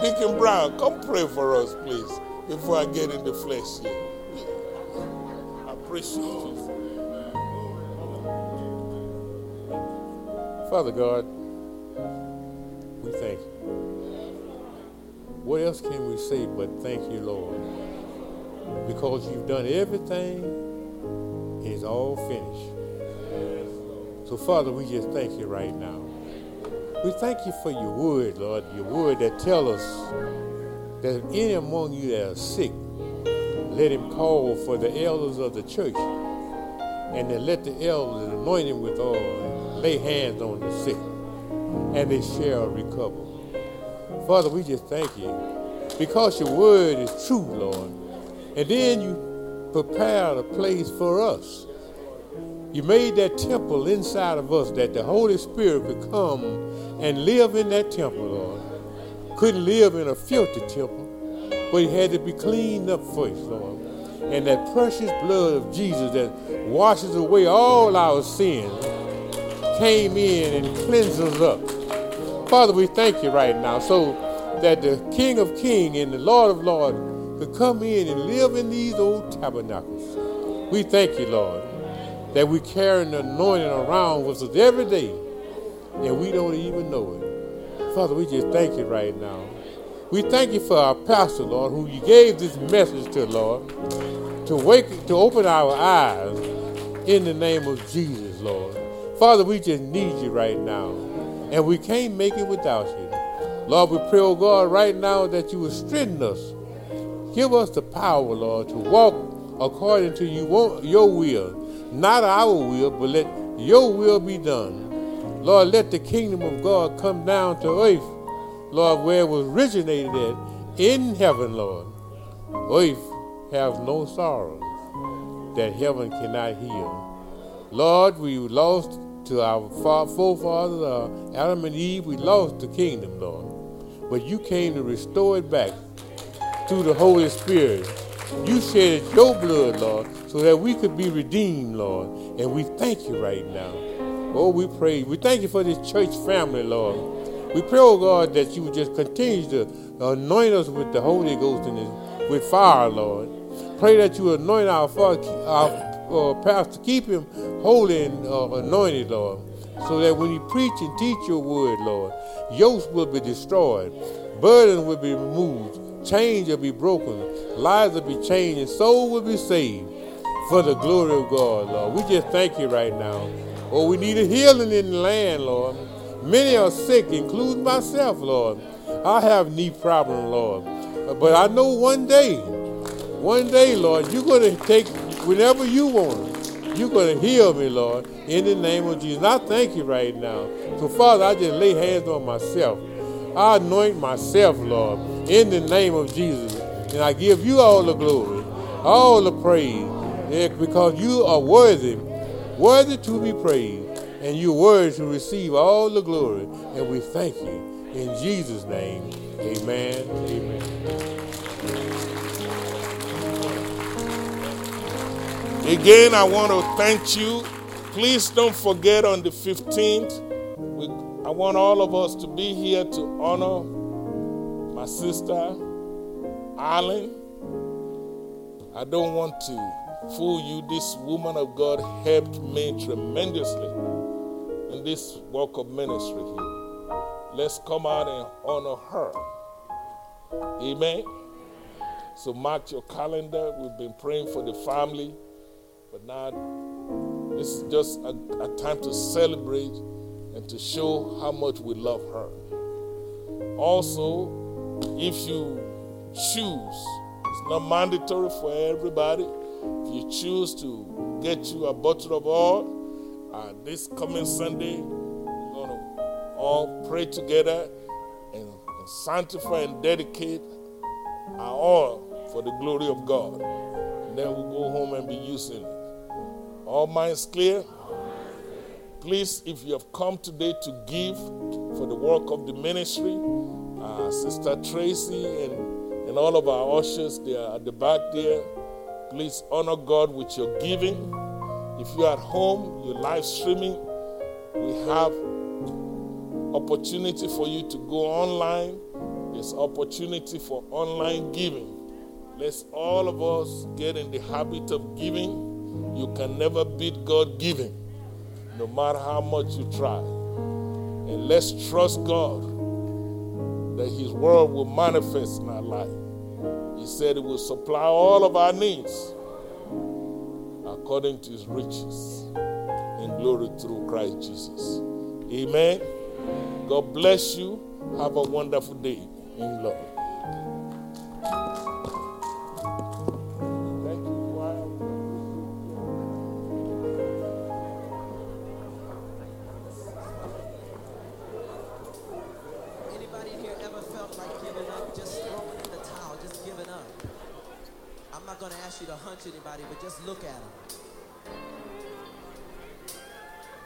[SPEAKER 3] Deacon Brown, come pray for us, please, before I get in the flesh here. I appreciate you.
[SPEAKER 4] Father God, we thank you. What else can we say but thank you, Lord? Because you've done everything it's all finished. So, Father, we just thank you right now. We thank you for your word, Lord, your word that tell us that if any among you that are sick, let him call for the elders of the church, and then let the elders anoint him with oil lay hands on the sick, and they shall recover. Father, we just thank you because your word is true, Lord. And then you prepared a place for us. You made that temple inside of us that the Holy Spirit could come and live in that temple, Lord. Couldn't live in a filthy temple, but it had to be cleaned up first, Lord. And that precious blood of Jesus that washes away all our sins came in and cleansed us up. Father, we thank you right now so that the King of Kings and the Lord of Lords could come in and live in these old tabernacles. We thank you, Lord, that we carry the anointing around with us every day, and we don't even know it. Father, we just thank you right now. We thank you for our pastor, Lord, who you gave this message to, Lord, to wake, to open our eyes in the name of Jesus, Lord. Father, we just need you right now, and we can't make it without you. Lord, we pray, oh God, right now that you will strengthen us. Give us the power, Lord, to walk according to you, your will. Not our will, but let your will be done. Lord, let the kingdom of God come down to earth, Lord, where it was originated at, in heaven, Lord. Earth have no sorrow that heaven cannot heal. Lord, we lost to our forefathers, uh, Adam and Eve, we lost the kingdom, Lord. But you came to restore it back through the Holy Spirit. You shed your blood, Lord, so that we could be redeemed, Lord. And we thank you right now. Oh, we pray. We thank you for this church family, Lord. We pray, oh God, that you would just continue to anoint us with the Holy Ghost and with fire, Lord. Pray that you anoint our, our uh, pastor, keep him holy and uh, anointed, Lord, so that when he preach and teach your word, Lord, yokes will be destroyed, burdens will be removed, chains will be broken, lives will be changed, and souls will be saved for the glory of God, Lord. We just thank you right now. Oh, we need a healing in the land, Lord. Many are sick, including myself, Lord. I have knee problem, Lord. But I know one day, one day, Lord, you're going to take whenever you want. You're going to heal me, Lord, in the name of Jesus. And I thank you right now. So, Father, I just lay hands on myself. I anoint myself, Lord, in the name of Jesus. And I give you all the glory, all the praise, eh, because you are worthy, worthy to be praised. And you're worthy to receive all the glory. And we thank you. In Jesus' name, amen. Amen.
[SPEAKER 3] Again, I want to thank you. Please don't forget on the 15th, we, I want all of us to be here to honor my sister, Arlen. I don't want to fool you. This woman of God helped me tremendously in this work of ministry here. Let's come out and honor her. Amen. So mark your calendar. We've been praying for the family. But now, this is just a, a time to celebrate and to show how much we love her. Also, if you choose, it's not mandatory for everybody, If you choose to get you a bottle of oil, uh, this coming Sunday, we're going to all pray together and, and sanctify and dedicate our oil for the glory of God. And then we'll go home and be using it. All minds clear? Please, if you have come today to give for the work of the ministry, uh, Sister Tracy and, and all of our ushers, they are at the back there. Please honor God with your giving. If you're at home, you're live streaming, we have opportunity for you to go online. There's opportunity for online giving. Let's all of us get in the habit of giving. You can never beat God giving no matter how much you try. And let's trust God that His word will manifest in our life. He said He will supply all of our needs according to His riches in glory through Christ Jesus. Amen. God bless you. Have a wonderful day in love.
[SPEAKER 5] But just look at them.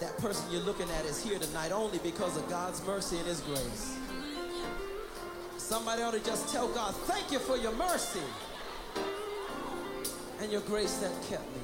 [SPEAKER 5] That person you're looking at is here tonight only because of God's mercy and His grace. Somebody ought to just tell God, thank you for your mercy and your grace that kept me.